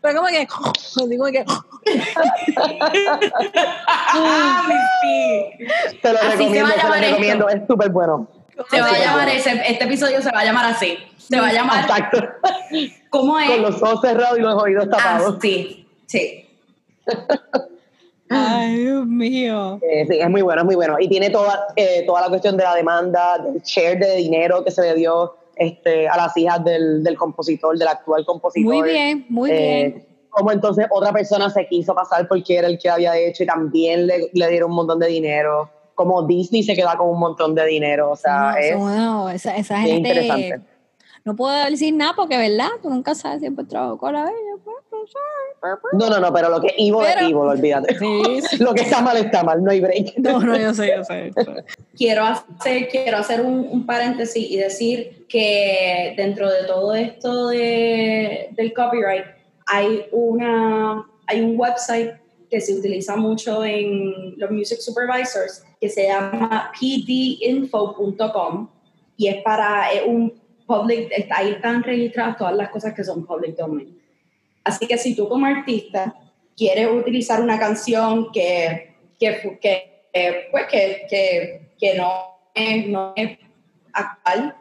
Speaker 2: Fue como que... Digo que...
Speaker 3: Ah, mi pi.
Speaker 4: Te lo
Speaker 3: Así se
Speaker 4: recomiendo,
Speaker 3: va a
Speaker 4: te lo
Speaker 3: esto.
Speaker 4: recomiendo. Es súper bueno.
Speaker 3: Se va a llamar ese, este episodio se va a llamar así. Se va a llamar
Speaker 4: Exacto.
Speaker 3: ¿Cómo es?
Speaker 4: Con los ojos cerrados y los oídos tapados.
Speaker 3: Así. Sí.
Speaker 2: Ay, Dios mío.
Speaker 4: Eh, sí, es muy bueno, es muy bueno. Y tiene toda, eh, toda la cuestión de la demanda, del share de dinero que se le dio este, a las hijas del, del compositor, del actual compositor.
Speaker 2: Muy bien, muy
Speaker 4: Eh,
Speaker 2: bien.
Speaker 4: Como entonces otra persona se quiso pasar porque era el que había hecho y también le, le dieron un montón de dinero. Como Disney se queda con un montón de dinero. O sea,
Speaker 2: No,
Speaker 4: es
Speaker 2: esa, esa gente...
Speaker 4: interesante.
Speaker 2: No puedo decir nada porque, ¿verdad? Tú nunca sabes siempre trabajo con la bella. pues.
Speaker 4: No, no, no, pero lo que evil
Speaker 2: Pero-
Speaker 4: es evil, olvídate.
Speaker 2: Sí, sí. [LAUGHS]
Speaker 4: Lo que está mal está mal, no hay break.
Speaker 2: No, no, yo sé, yo sé.
Speaker 3: quiero hacer, quiero hacer un, un paréntesis y decir que dentro de todo esto de, del copyright hay, una, hay un website que se utiliza mucho en los music supervisors que se llama pdinfo.com y es para es un public, ahí están registradas todas las cosas que son public domain. Así que si tú como artista quieres utilizar una canción que, que, que, eh, pues que, que, que no, es, no es actual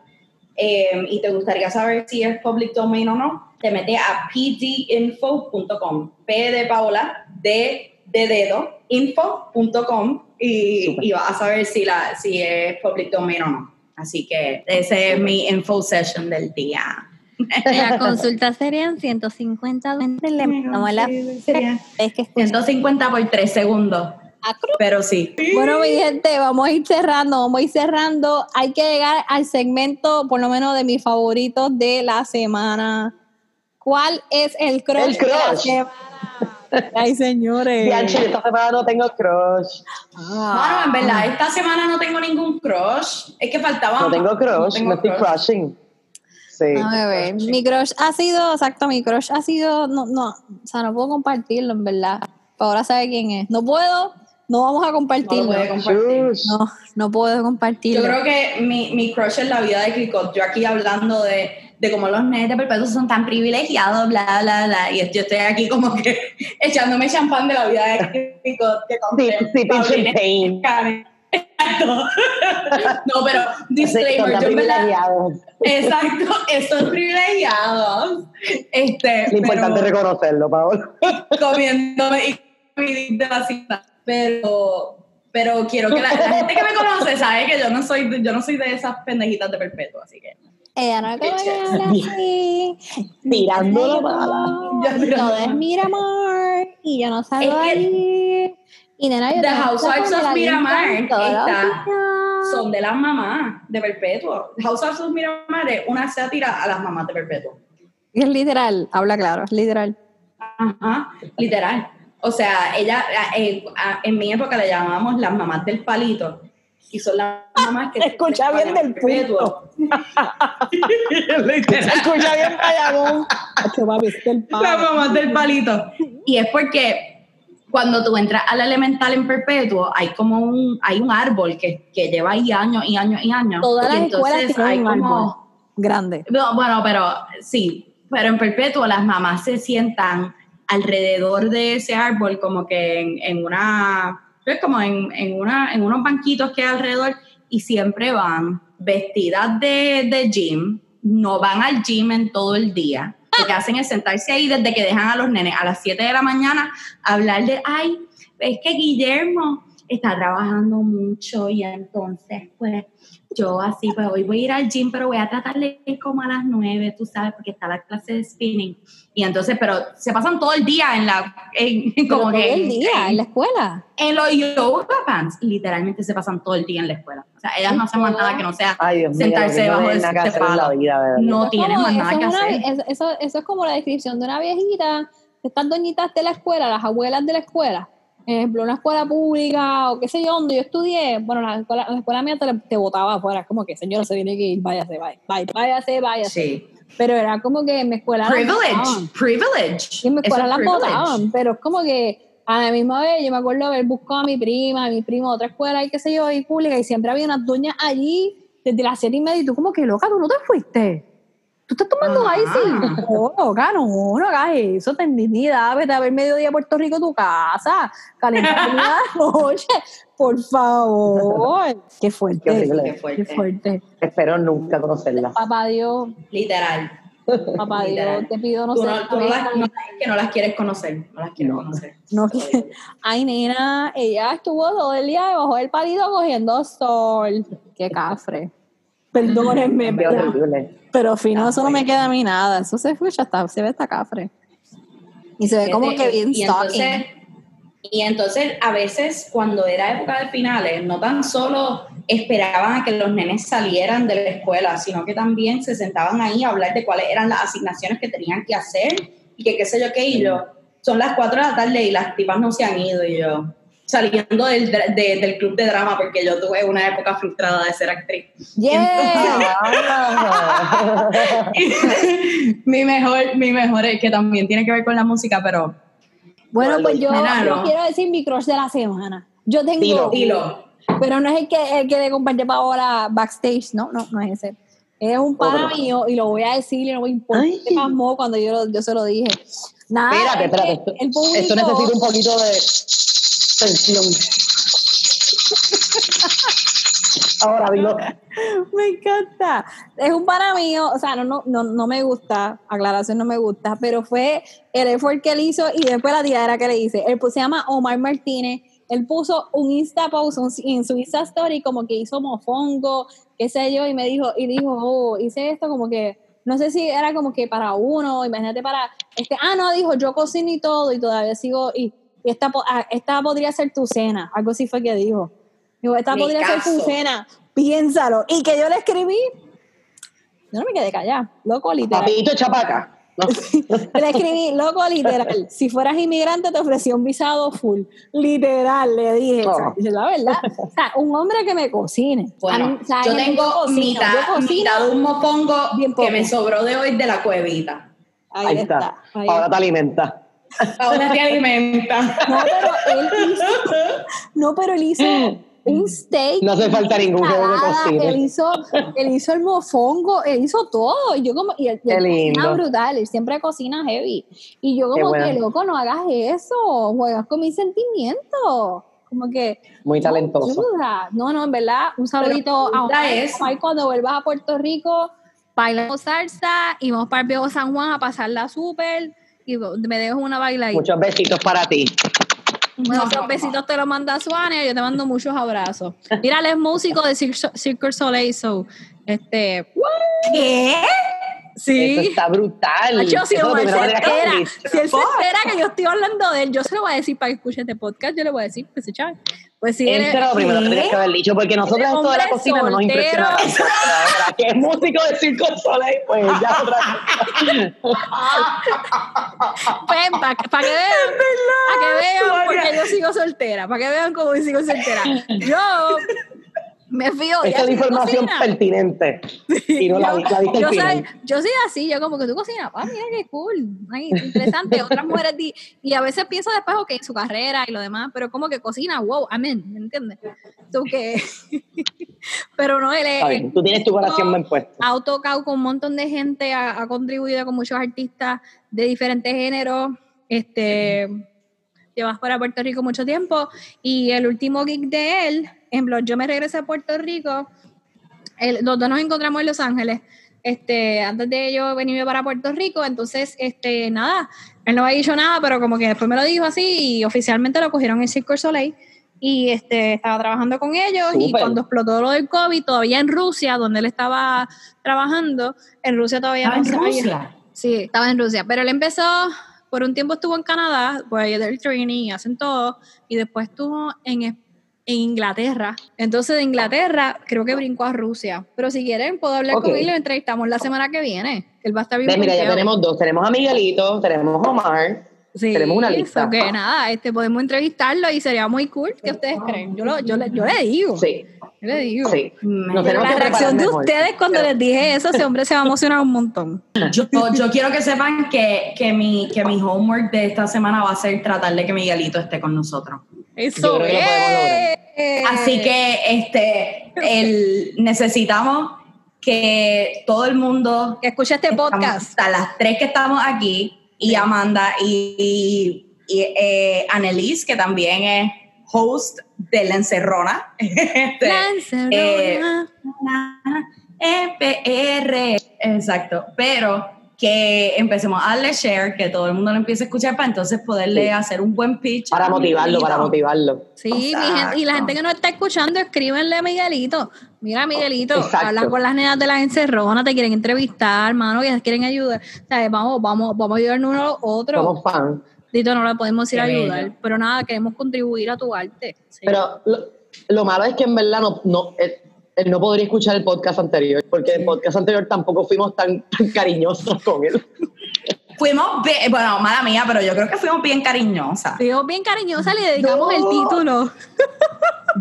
Speaker 3: eh, y te gustaría saber si es public domain o no, te metes a pdinfo.com, P de Paola, D de dedo, info.com y, y vas a saber si, la, si es public domain o no. Así que ese es mi info session del día. [LAUGHS]
Speaker 2: La consulta serían 150 dólares. Le mandamos la
Speaker 3: sería
Speaker 2: es que escucha.
Speaker 3: 150 por 3 segundos. Pero sí.
Speaker 2: Bueno, mi gente, vamos a ir cerrando, vamos a ir cerrando. Hay que llegar al segmento, por lo menos de mis favoritos de la semana. ¿Cuál es el crush,
Speaker 4: El
Speaker 2: de la
Speaker 4: crush.
Speaker 2: semana? Ay, señores.
Speaker 4: Bianchi, esta semana no tengo crush.
Speaker 3: Bueno, en verdad, esta semana no tengo ningún crush. Es que faltaba.
Speaker 4: No tengo crush,
Speaker 3: tengo
Speaker 4: no estoy
Speaker 3: crush.
Speaker 4: crushing. Sí.
Speaker 2: A ver, mi crush ha sido, exacto, mi crush ha sido, no, no, o sea, no puedo compartirlo, en verdad. Ahora sabe quién es. No puedo, no vamos a
Speaker 3: No lo
Speaker 2: compartirlo.
Speaker 3: puede compartir.
Speaker 2: No, no puedo compartirlo.
Speaker 3: Yo creo que mi, mi crush es la vida de Cricot. Yo aquí hablando de, de cómo los nenes de perpetuo son tan privilegiados, bla, bla, bla. Y yo estoy aquí como que [LAUGHS] echándome champán de la vida de Cricot. Que
Speaker 4: Sí, sí, champagne.
Speaker 3: Exacto. [LAUGHS] No, pero disclaimer, yo
Speaker 4: privilegiados.
Speaker 3: exacto, estos privilegiados, este,
Speaker 4: Lo importante es reconocerlo, Paola. [LAUGHS]
Speaker 3: comiéndome y de la cita. Pero, pero quiero que la, la gente que me conoce sabe que yo no soy, de- yo no soy de esas pendejitas de perpetuo, así que.
Speaker 2: Ella no es así.
Speaker 4: Tirando la
Speaker 2: Ay,
Speaker 4: bala.
Speaker 3: Ya,
Speaker 2: no, es Miramar. Y yo no salgo
Speaker 3: Es que
Speaker 2: ahí. Y nena, yo
Speaker 3: The Housewives of Miramar está-. Son de las mamás de perpetuo. House of Sus Miramar es una sátira a las mamás de perpetuo.
Speaker 2: Es literal, habla claro, es literal.
Speaker 3: Ajá, literal. O sea, ella, eh, a- en mi época le llamábamos las mamás del palito. Y son las mamás que... [LAUGHS]
Speaker 2: Escucha bien del
Speaker 3: perpetuo. [LAUGHS]
Speaker 2: Se escucha bien el
Speaker 3: Las mamás del palito. Y es porque cuando tú entras al elemental en perpetuo, hay como un, hay un árbol que, que lleva ahí años y años y años.
Speaker 2: Todas las escuelas
Speaker 3: hay
Speaker 2: un
Speaker 3: como-
Speaker 2: árbol grande.
Speaker 3: No, bueno, pero sí, pero en perpetuo las mamás se sientan alrededor de ese árbol como que en, en una, es como en, en una, en unos banquitos que hay alrededor y siempre van vestidas de, de gym, no van al gym en todo el día. Lo que hacen es sentarse ahí desde que dejan a los nenes a las 7 de la mañana hablar de, ay, es que Guillermo está trabajando mucho y entonces pues yo así, pues hoy voy a ir al gym, pero voy a tratar de ir como a las 9, tú sabes, porque está la clase de spinning. Y entonces, pero se pasan todo el día en la, en, en como
Speaker 2: Como todo
Speaker 3: que
Speaker 2: el día
Speaker 3: en,
Speaker 2: en la escuela.
Speaker 3: en los yoga pants, literalmente se pasan todo el día en la escuela. O sea, ellas no hacen más nada que no sea
Speaker 4: Ay, Dios
Speaker 3: sentarse debajo de
Speaker 4: la
Speaker 3: palo.
Speaker 4: vida, de verdad.
Speaker 3: No tienen más nada que hacer.
Speaker 2: Eso, es como la descripción de una viejita, de estas doñitas de la escuela, las abuelas de la escuela. Ejemplo, una escuela pública o qué sé yo, donde yo estudié, bueno, la escuela, la escuela mía te, te botaba afuera, como que señora se tiene que ir, váyase, váyase, váyase, váyase, váyase.
Speaker 3: Sí.
Speaker 2: Pero era como que en mi escuela
Speaker 3: Privilege, privilege.
Speaker 2: Y en mi escuela
Speaker 3: es
Speaker 2: las botaban, pero es como que a la misma vez yo me acuerdo haber buscado a mi prima, a mi primo, otra escuela y qué sé yo, y pública, y siempre había unas doñas allí desde las siete y media, y tú como que loca, tú no te fuiste. Tú estás tomando ahí, sí. No, no, no hagas eso, ten dignidad, vete a ver mediodía Puerto Rico tu casa, calentarte una [LAUGHS] noche, por favor. Qué fuerte.
Speaker 4: Qué horrible.
Speaker 3: Qué
Speaker 2: Qué
Speaker 3: fuerte.
Speaker 2: fuerte.
Speaker 4: Espero nunca conocerla.
Speaker 2: Papá Dios,
Speaker 3: Literal.
Speaker 2: papá. Dios, te pido no ser
Speaker 3: no, tú no las, no, es que no las quieres conocer. No las quieres
Speaker 4: No.
Speaker 3: conocer.
Speaker 2: No, ay, nena, ella estuvo todo el día debajo del palito cogiendo sol. Qué cafre. Perdónenme, pero fino, eso no me queda a mí nada. Eso se escucha, hasta, se ve esta cafre. Y se ve como que bien
Speaker 3: y entonces, y entonces, a veces, cuando era época de finales, no tan solo esperaban a que los nenes salieran de la escuela, sino que también se sentaban ahí a hablar de cuáles eran las asignaciones que tenían que hacer y que qué sé yo qué, y yo, son las 4 de la tarde y las tipas no se han ido, y yo, saliendo del, de- del club de drama, porque yo tuve una época frustrada de ser actriz.
Speaker 2: Yeah. [LAUGHS]
Speaker 3: mi mejor, mi mejor, eh, que también tiene que ver con la música, pero
Speaker 2: Bueno, pues yo,
Speaker 3: no.
Speaker 2: quiero decir mi crush de la semana. Yo tengo,
Speaker 4: Dilo.
Speaker 3: dilo.
Speaker 2: pero no es el que, el que le compartí para ahora backstage, no, no, no es ese. Es un pana
Speaker 4: Otro.
Speaker 2: mío y lo voy a decir y no me importa pasmó cuando yo, yo se lo dije. Nada,
Speaker 4: Espérate,
Speaker 2: es
Speaker 4: espérate. Esto,
Speaker 2: El público,
Speaker 4: esto necesita un poquito de tensión. Ahora dilo.
Speaker 2: Me encanta. Es un pana mío, o sea, no, no, no, no me gusta, aclaración no me gusta, pero fue el effort que él hizo y después la tiradera que le hice. Él pues, se llama Omar Martínez. Él puso un Insta post en su Insta Story como que hizo mofongo, qué sé yo, y me dijo, y dijo, oh, hice esto como que, no sé si era como que para uno, imagínate para, este, ah, no, dijo, yo cocino y todo, y todavía sigo, y esta, ah, esta podría ser tu cena, algo así fue que dijo. Digo, esta
Speaker 3: Mi
Speaker 2: podría ser tu cena, piénsalo. Y que yo le escribí, yo no me quedé callada, loco literal.
Speaker 4: Papito chapaca. No. [LAUGHS]
Speaker 2: Le escribí, loco, literal. Si fueras inmigrante, te ofrecía un visado full. Literal, le dije. o sea,
Speaker 4: Oh.
Speaker 2: la verdad. O sea, un hombre que me cocine.
Speaker 3: Bueno,
Speaker 2: mí, o sea,
Speaker 3: yo tengo
Speaker 2: cocino,
Speaker 3: mitad,
Speaker 2: yo cocino,
Speaker 3: mitad de un mofongo que me sobró de hoy de la cuevita.
Speaker 2: Ahí,
Speaker 4: Ahí
Speaker 2: está.
Speaker 4: está.
Speaker 2: ahí
Speaker 4: Ahora te alimenta.
Speaker 3: Ahora te alimenta.
Speaker 2: No, pero él hizo, no, pero él hizo un steak.
Speaker 4: No hace falta ningún juego de
Speaker 2: ensalada, Él
Speaker 4: cocina.
Speaker 2: hizo, él hizo el mofongo, él hizo todo. Y yo como, y él, él cocina brutal, él siempre cocina heavy. Y yo como que, loco, no hagas eso, juegas con mis sentimientos. Como que,
Speaker 4: Muy
Speaker 2: no,
Speaker 4: talentoso.
Speaker 2: ayuda. No, no, en verdad, un saludito a Omar, cuando vuelvas a Puerto Rico, bailamos salsa y vamos para el viejo San Juan a pasarla súper y me dejo una bailadita.
Speaker 4: Muchos besitos para ti.
Speaker 2: Bueno, esos besitos te los manda Suania, yo te mando muchos abrazos. Mira, él es músico de Cir- Cirque Soleil, so, este,
Speaker 3: ¿Qué?
Speaker 2: sí.
Speaker 4: Eso está brutal.
Speaker 2: Yo, si
Speaker 4: Eso lo
Speaker 2: se entera, si él se entera que yo estoy hablando de él, yo se lo voy a decir para que escuche este podcast, yo le voy a decir, pues, chaval, pues sí, él
Speaker 4: Eso lo primero que que haber dicho, porque nosotros en toda la cocina no nos impresiona. ahora [LAUGHS] que es músico de Circo Soleil, pues ya otra.
Speaker 2: Pues, para que vean, para que vean, porque yo sigo soltera, para que vean cómo yo sigo soltera. Yo me fío
Speaker 4: Esa es información
Speaker 2: cocina.
Speaker 4: pertinente. Y no la,
Speaker 2: yo,
Speaker 4: la
Speaker 2: yo soy, yo soy así, yo como que tú cocinas, ah, mira qué cool, ay, interesante, otras mujeres, di- y a veces pienso después, ok, su carrera y lo demás, pero como que cocina, wow, amén, ¿me entiendes? Tú que, [LAUGHS] pero no, él es,
Speaker 4: bien, tú tienes tu corazón bien puesto.
Speaker 2: ha tocado con un montón de gente, ha, ha contribuido con muchos artistas de diferentes géneros, este, llevas para Puerto Rico mucho tiempo, y el último gig de él, ejemplo, yo me regresé a Puerto Rico, el- los dos nos encontramos en Los Ángeles, este, antes de yo venirme para Puerto Rico, entonces, este, nada, él no había dicho nada, pero como que después me lo dijo así, y oficialmente lo cogieron en du Soleil, y este, estaba trabajando con ellos, y
Speaker 4: Súper.
Speaker 2: cuando explotó lo del COVID, todavía en Rusia, donde él estaba trabajando, en Rusia todavía
Speaker 3: ¿Estaba
Speaker 2: no
Speaker 3: en Rusia?
Speaker 2: Sí, estaba en Rusia, pero él empezó, por un tiempo estuvo en Canadá, ahí del training hacen todo, y después estuvo en, en Inglaterra. Entonces de Inglaterra creo que brincó a Rusia. Pero si quieren, puedo hablar con él y lo entrevistamos la semana que viene. Él va a estar bien.
Speaker 4: Mira, ya tenemos dos. Tenemos a Miguelito, tenemos a Omar.
Speaker 2: Sí,
Speaker 4: tenemos una lista.
Speaker 2: nada, este, podemos entrevistarlo y sería muy cool. ¿Qué ustedes creen? Yo, lo- yo, le, yo le digo.
Speaker 4: Sí,
Speaker 2: Yo le digo.
Speaker 4: sí. Nos
Speaker 2: Pero la reacción de
Speaker 4: mejor.
Speaker 2: ustedes cuando les dije eso, ese hombre se va a emocionar un montón.
Speaker 3: Yo, yo quiero que sepan que, que, mi, que mi homework de esta semana va a ser tratar de que Miguelito esté con nosotros.
Speaker 2: Eso
Speaker 4: creo que lo podemos lograr.
Speaker 2: es.
Speaker 3: Así que este, el, necesitamos que todo el mundo
Speaker 2: Que escuche este podcast.
Speaker 3: hasta las tres que estamos aquí, y Amanda y, y, y, eh, Annelise, que también es host de La Encerrona. [LAUGHS] Este,
Speaker 2: Lancerona.
Speaker 3: eh, EPR. Exacto. Pero que empecemos a darle share, que todo el mundo lo empiece a escuchar para entonces poderle
Speaker 4: Sí.
Speaker 3: hacer un buen pitch.
Speaker 4: Para motivarlo, para motivarlo.
Speaker 2: Sí, mi gente- y la gente que nos está escuchando, escríbenle a Miguelito. Mira, Miguelito,
Speaker 4: Exacto.
Speaker 2: habla con las nenas de las encerronas, te quieren entrevistar, hermano, que te quieren ayudar. O sea, vamos, vamos, vamos a ayudarnos uno a otro.
Speaker 4: Somos fans.
Speaker 2: Dito, no le podemos ir a ayudar, pero nada, queremos contribuir a tu arte. Sí.
Speaker 4: Pero lo, lo malo es que en verdad no, no, él, él no podría escuchar el podcast anterior, porque el podcast anterior tampoco fuimos tan, tan cariñosos con él.
Speaker 3: Fuimos, bien- bueno, mala mía, pero yo creo que fuimos bien cariñosas.
Speaker 2: Fuimos bien cariñosa, le dedicamos
Speaker 4: No.
Speaker 2: el título.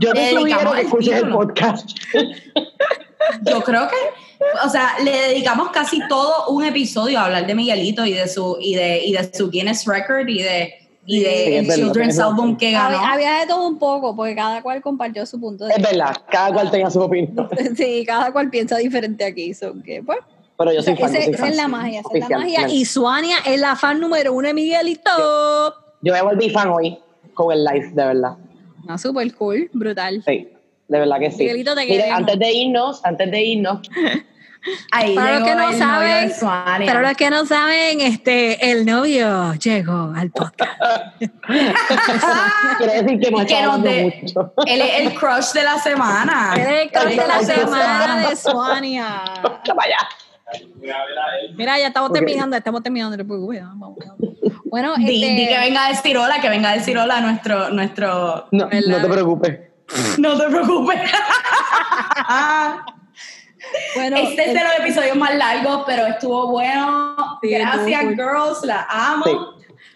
Speaker 4: Yo
Speaker 3: Le
Speaker 4: te sugiero
Speaker 3: dedicamos
Speaker 4: que
Speaker 3: el
Speaker 4: escuches el podcast.
Speaker 3: Yo creo que, o sea, le dedicamos casi todo un episodio a hablar de Miguelito y de su y de y de su Guinness Record y de y de
Speaker 4: Sí,
Speaker 3: el
Speaker 4: verdad,
Speaker 3: Children's Album que ganó.
Speaker 2: Había, había de todo un poco, porque cada cual compartió su punto de
Speaker 4: Es verdad, cada cual tenía su opinión. [LAUGHS]
Speaker 2: Sí, cada cual piensa diferente aquí. son que, pues,
Speaker 4: Pero yo soy fan. yo
Speaker 2: ese-
Speaker 4: soy
Speaker 2: esa
Speaker 4: fan.
Speaker 2: es la magia, esa es la magia. Y Suania es la fan número uno de Miguelito.
Speaker 4: Yo me volví fan hoy con el live, de verdad.
Speaker 2: Ah, super cool, brutal.
Speaker 4: Sí, de verdad que sí.
Speaker 2: Miguelito, te
Speaker 4: Mire, antes de irnos, antes de irnos, [LAUGHS]
Speaker 3: Ahí
Speaker 2: Para los que no
Speaker 3: de
Speaker 2: saben. Para los que no saben, este, el novio llegó al podcast.
Speaker 4: quiere decir que [LAUGHS]
Speaker 3: que nos dé-
Speaker 4: mucho.
Speaker 3: Él es el crush de la semana. [LAUGHS]
Speaker 2: Es el crush de la semana de Suania. [LAUGHS]
Speaker 4: Vaya.
Speaker 2: Mira, ya estamos
Speaker 4: Ok.
Speaker 2: terminando, estamos terminando, no te preocupes, vamos, vamos. Bueno,
Speaker 3: Di,
Speaker 2: este,
Speaker 3: di que venga a decir hola, que venga a decir hola a nuestro, nuestro...
Speaker 4: No, no te preocupes.
Speaker 3: No te preocupes.
Speaker 2: Bueno,
Speaker 3: este es de los episodios más largos, pero estuvo bueno.
Speaker 2: Sí,
Speaker 3: Gracias, girls. La amo.
Speaker 4: Sí.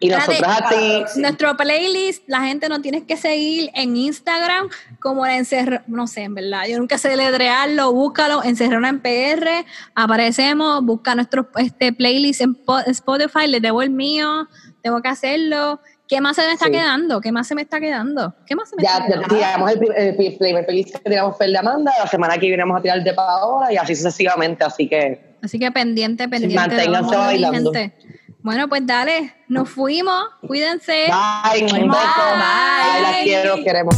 Speaker 4: Y nosotros a ti,
Speaker 2: Nuestro playlist, la gente nos tienes que seguir en Instagram como la encerrona, no sé, en verdad, yo nunca sé deletrearlo, búscalo, encerrona en PR, aparecemos, busca nuestro este, playlist en Po- Spotify, les debo el mío, tengo que hacerlo. ¿Qué más se me está
Speaker 4: Sí.
Speaker 2: quedando? ¿Qué más se me está quedando? ¿Qué más se me
Speaker 4: ya,
Speaker 2: está
Speaker 4: ya
Speaker 2: quedando?
Speaker 4: tiramos el, el pri- primer feliz que tiramos fue el de Amanda, la semana que viene vamos a tirar el de Paola y así sucesivamente, así que
Speaker 2: Así que pendiente, pendiente.
Speaker 4: manténganse bailando.
Speaker 2: gente. Bueno, pues dale, nos fuimos, cuídense.
Speaker 4: bye,
Speaker 2: Bye.
Speaker 4: beso, bye, las quiero, queremos.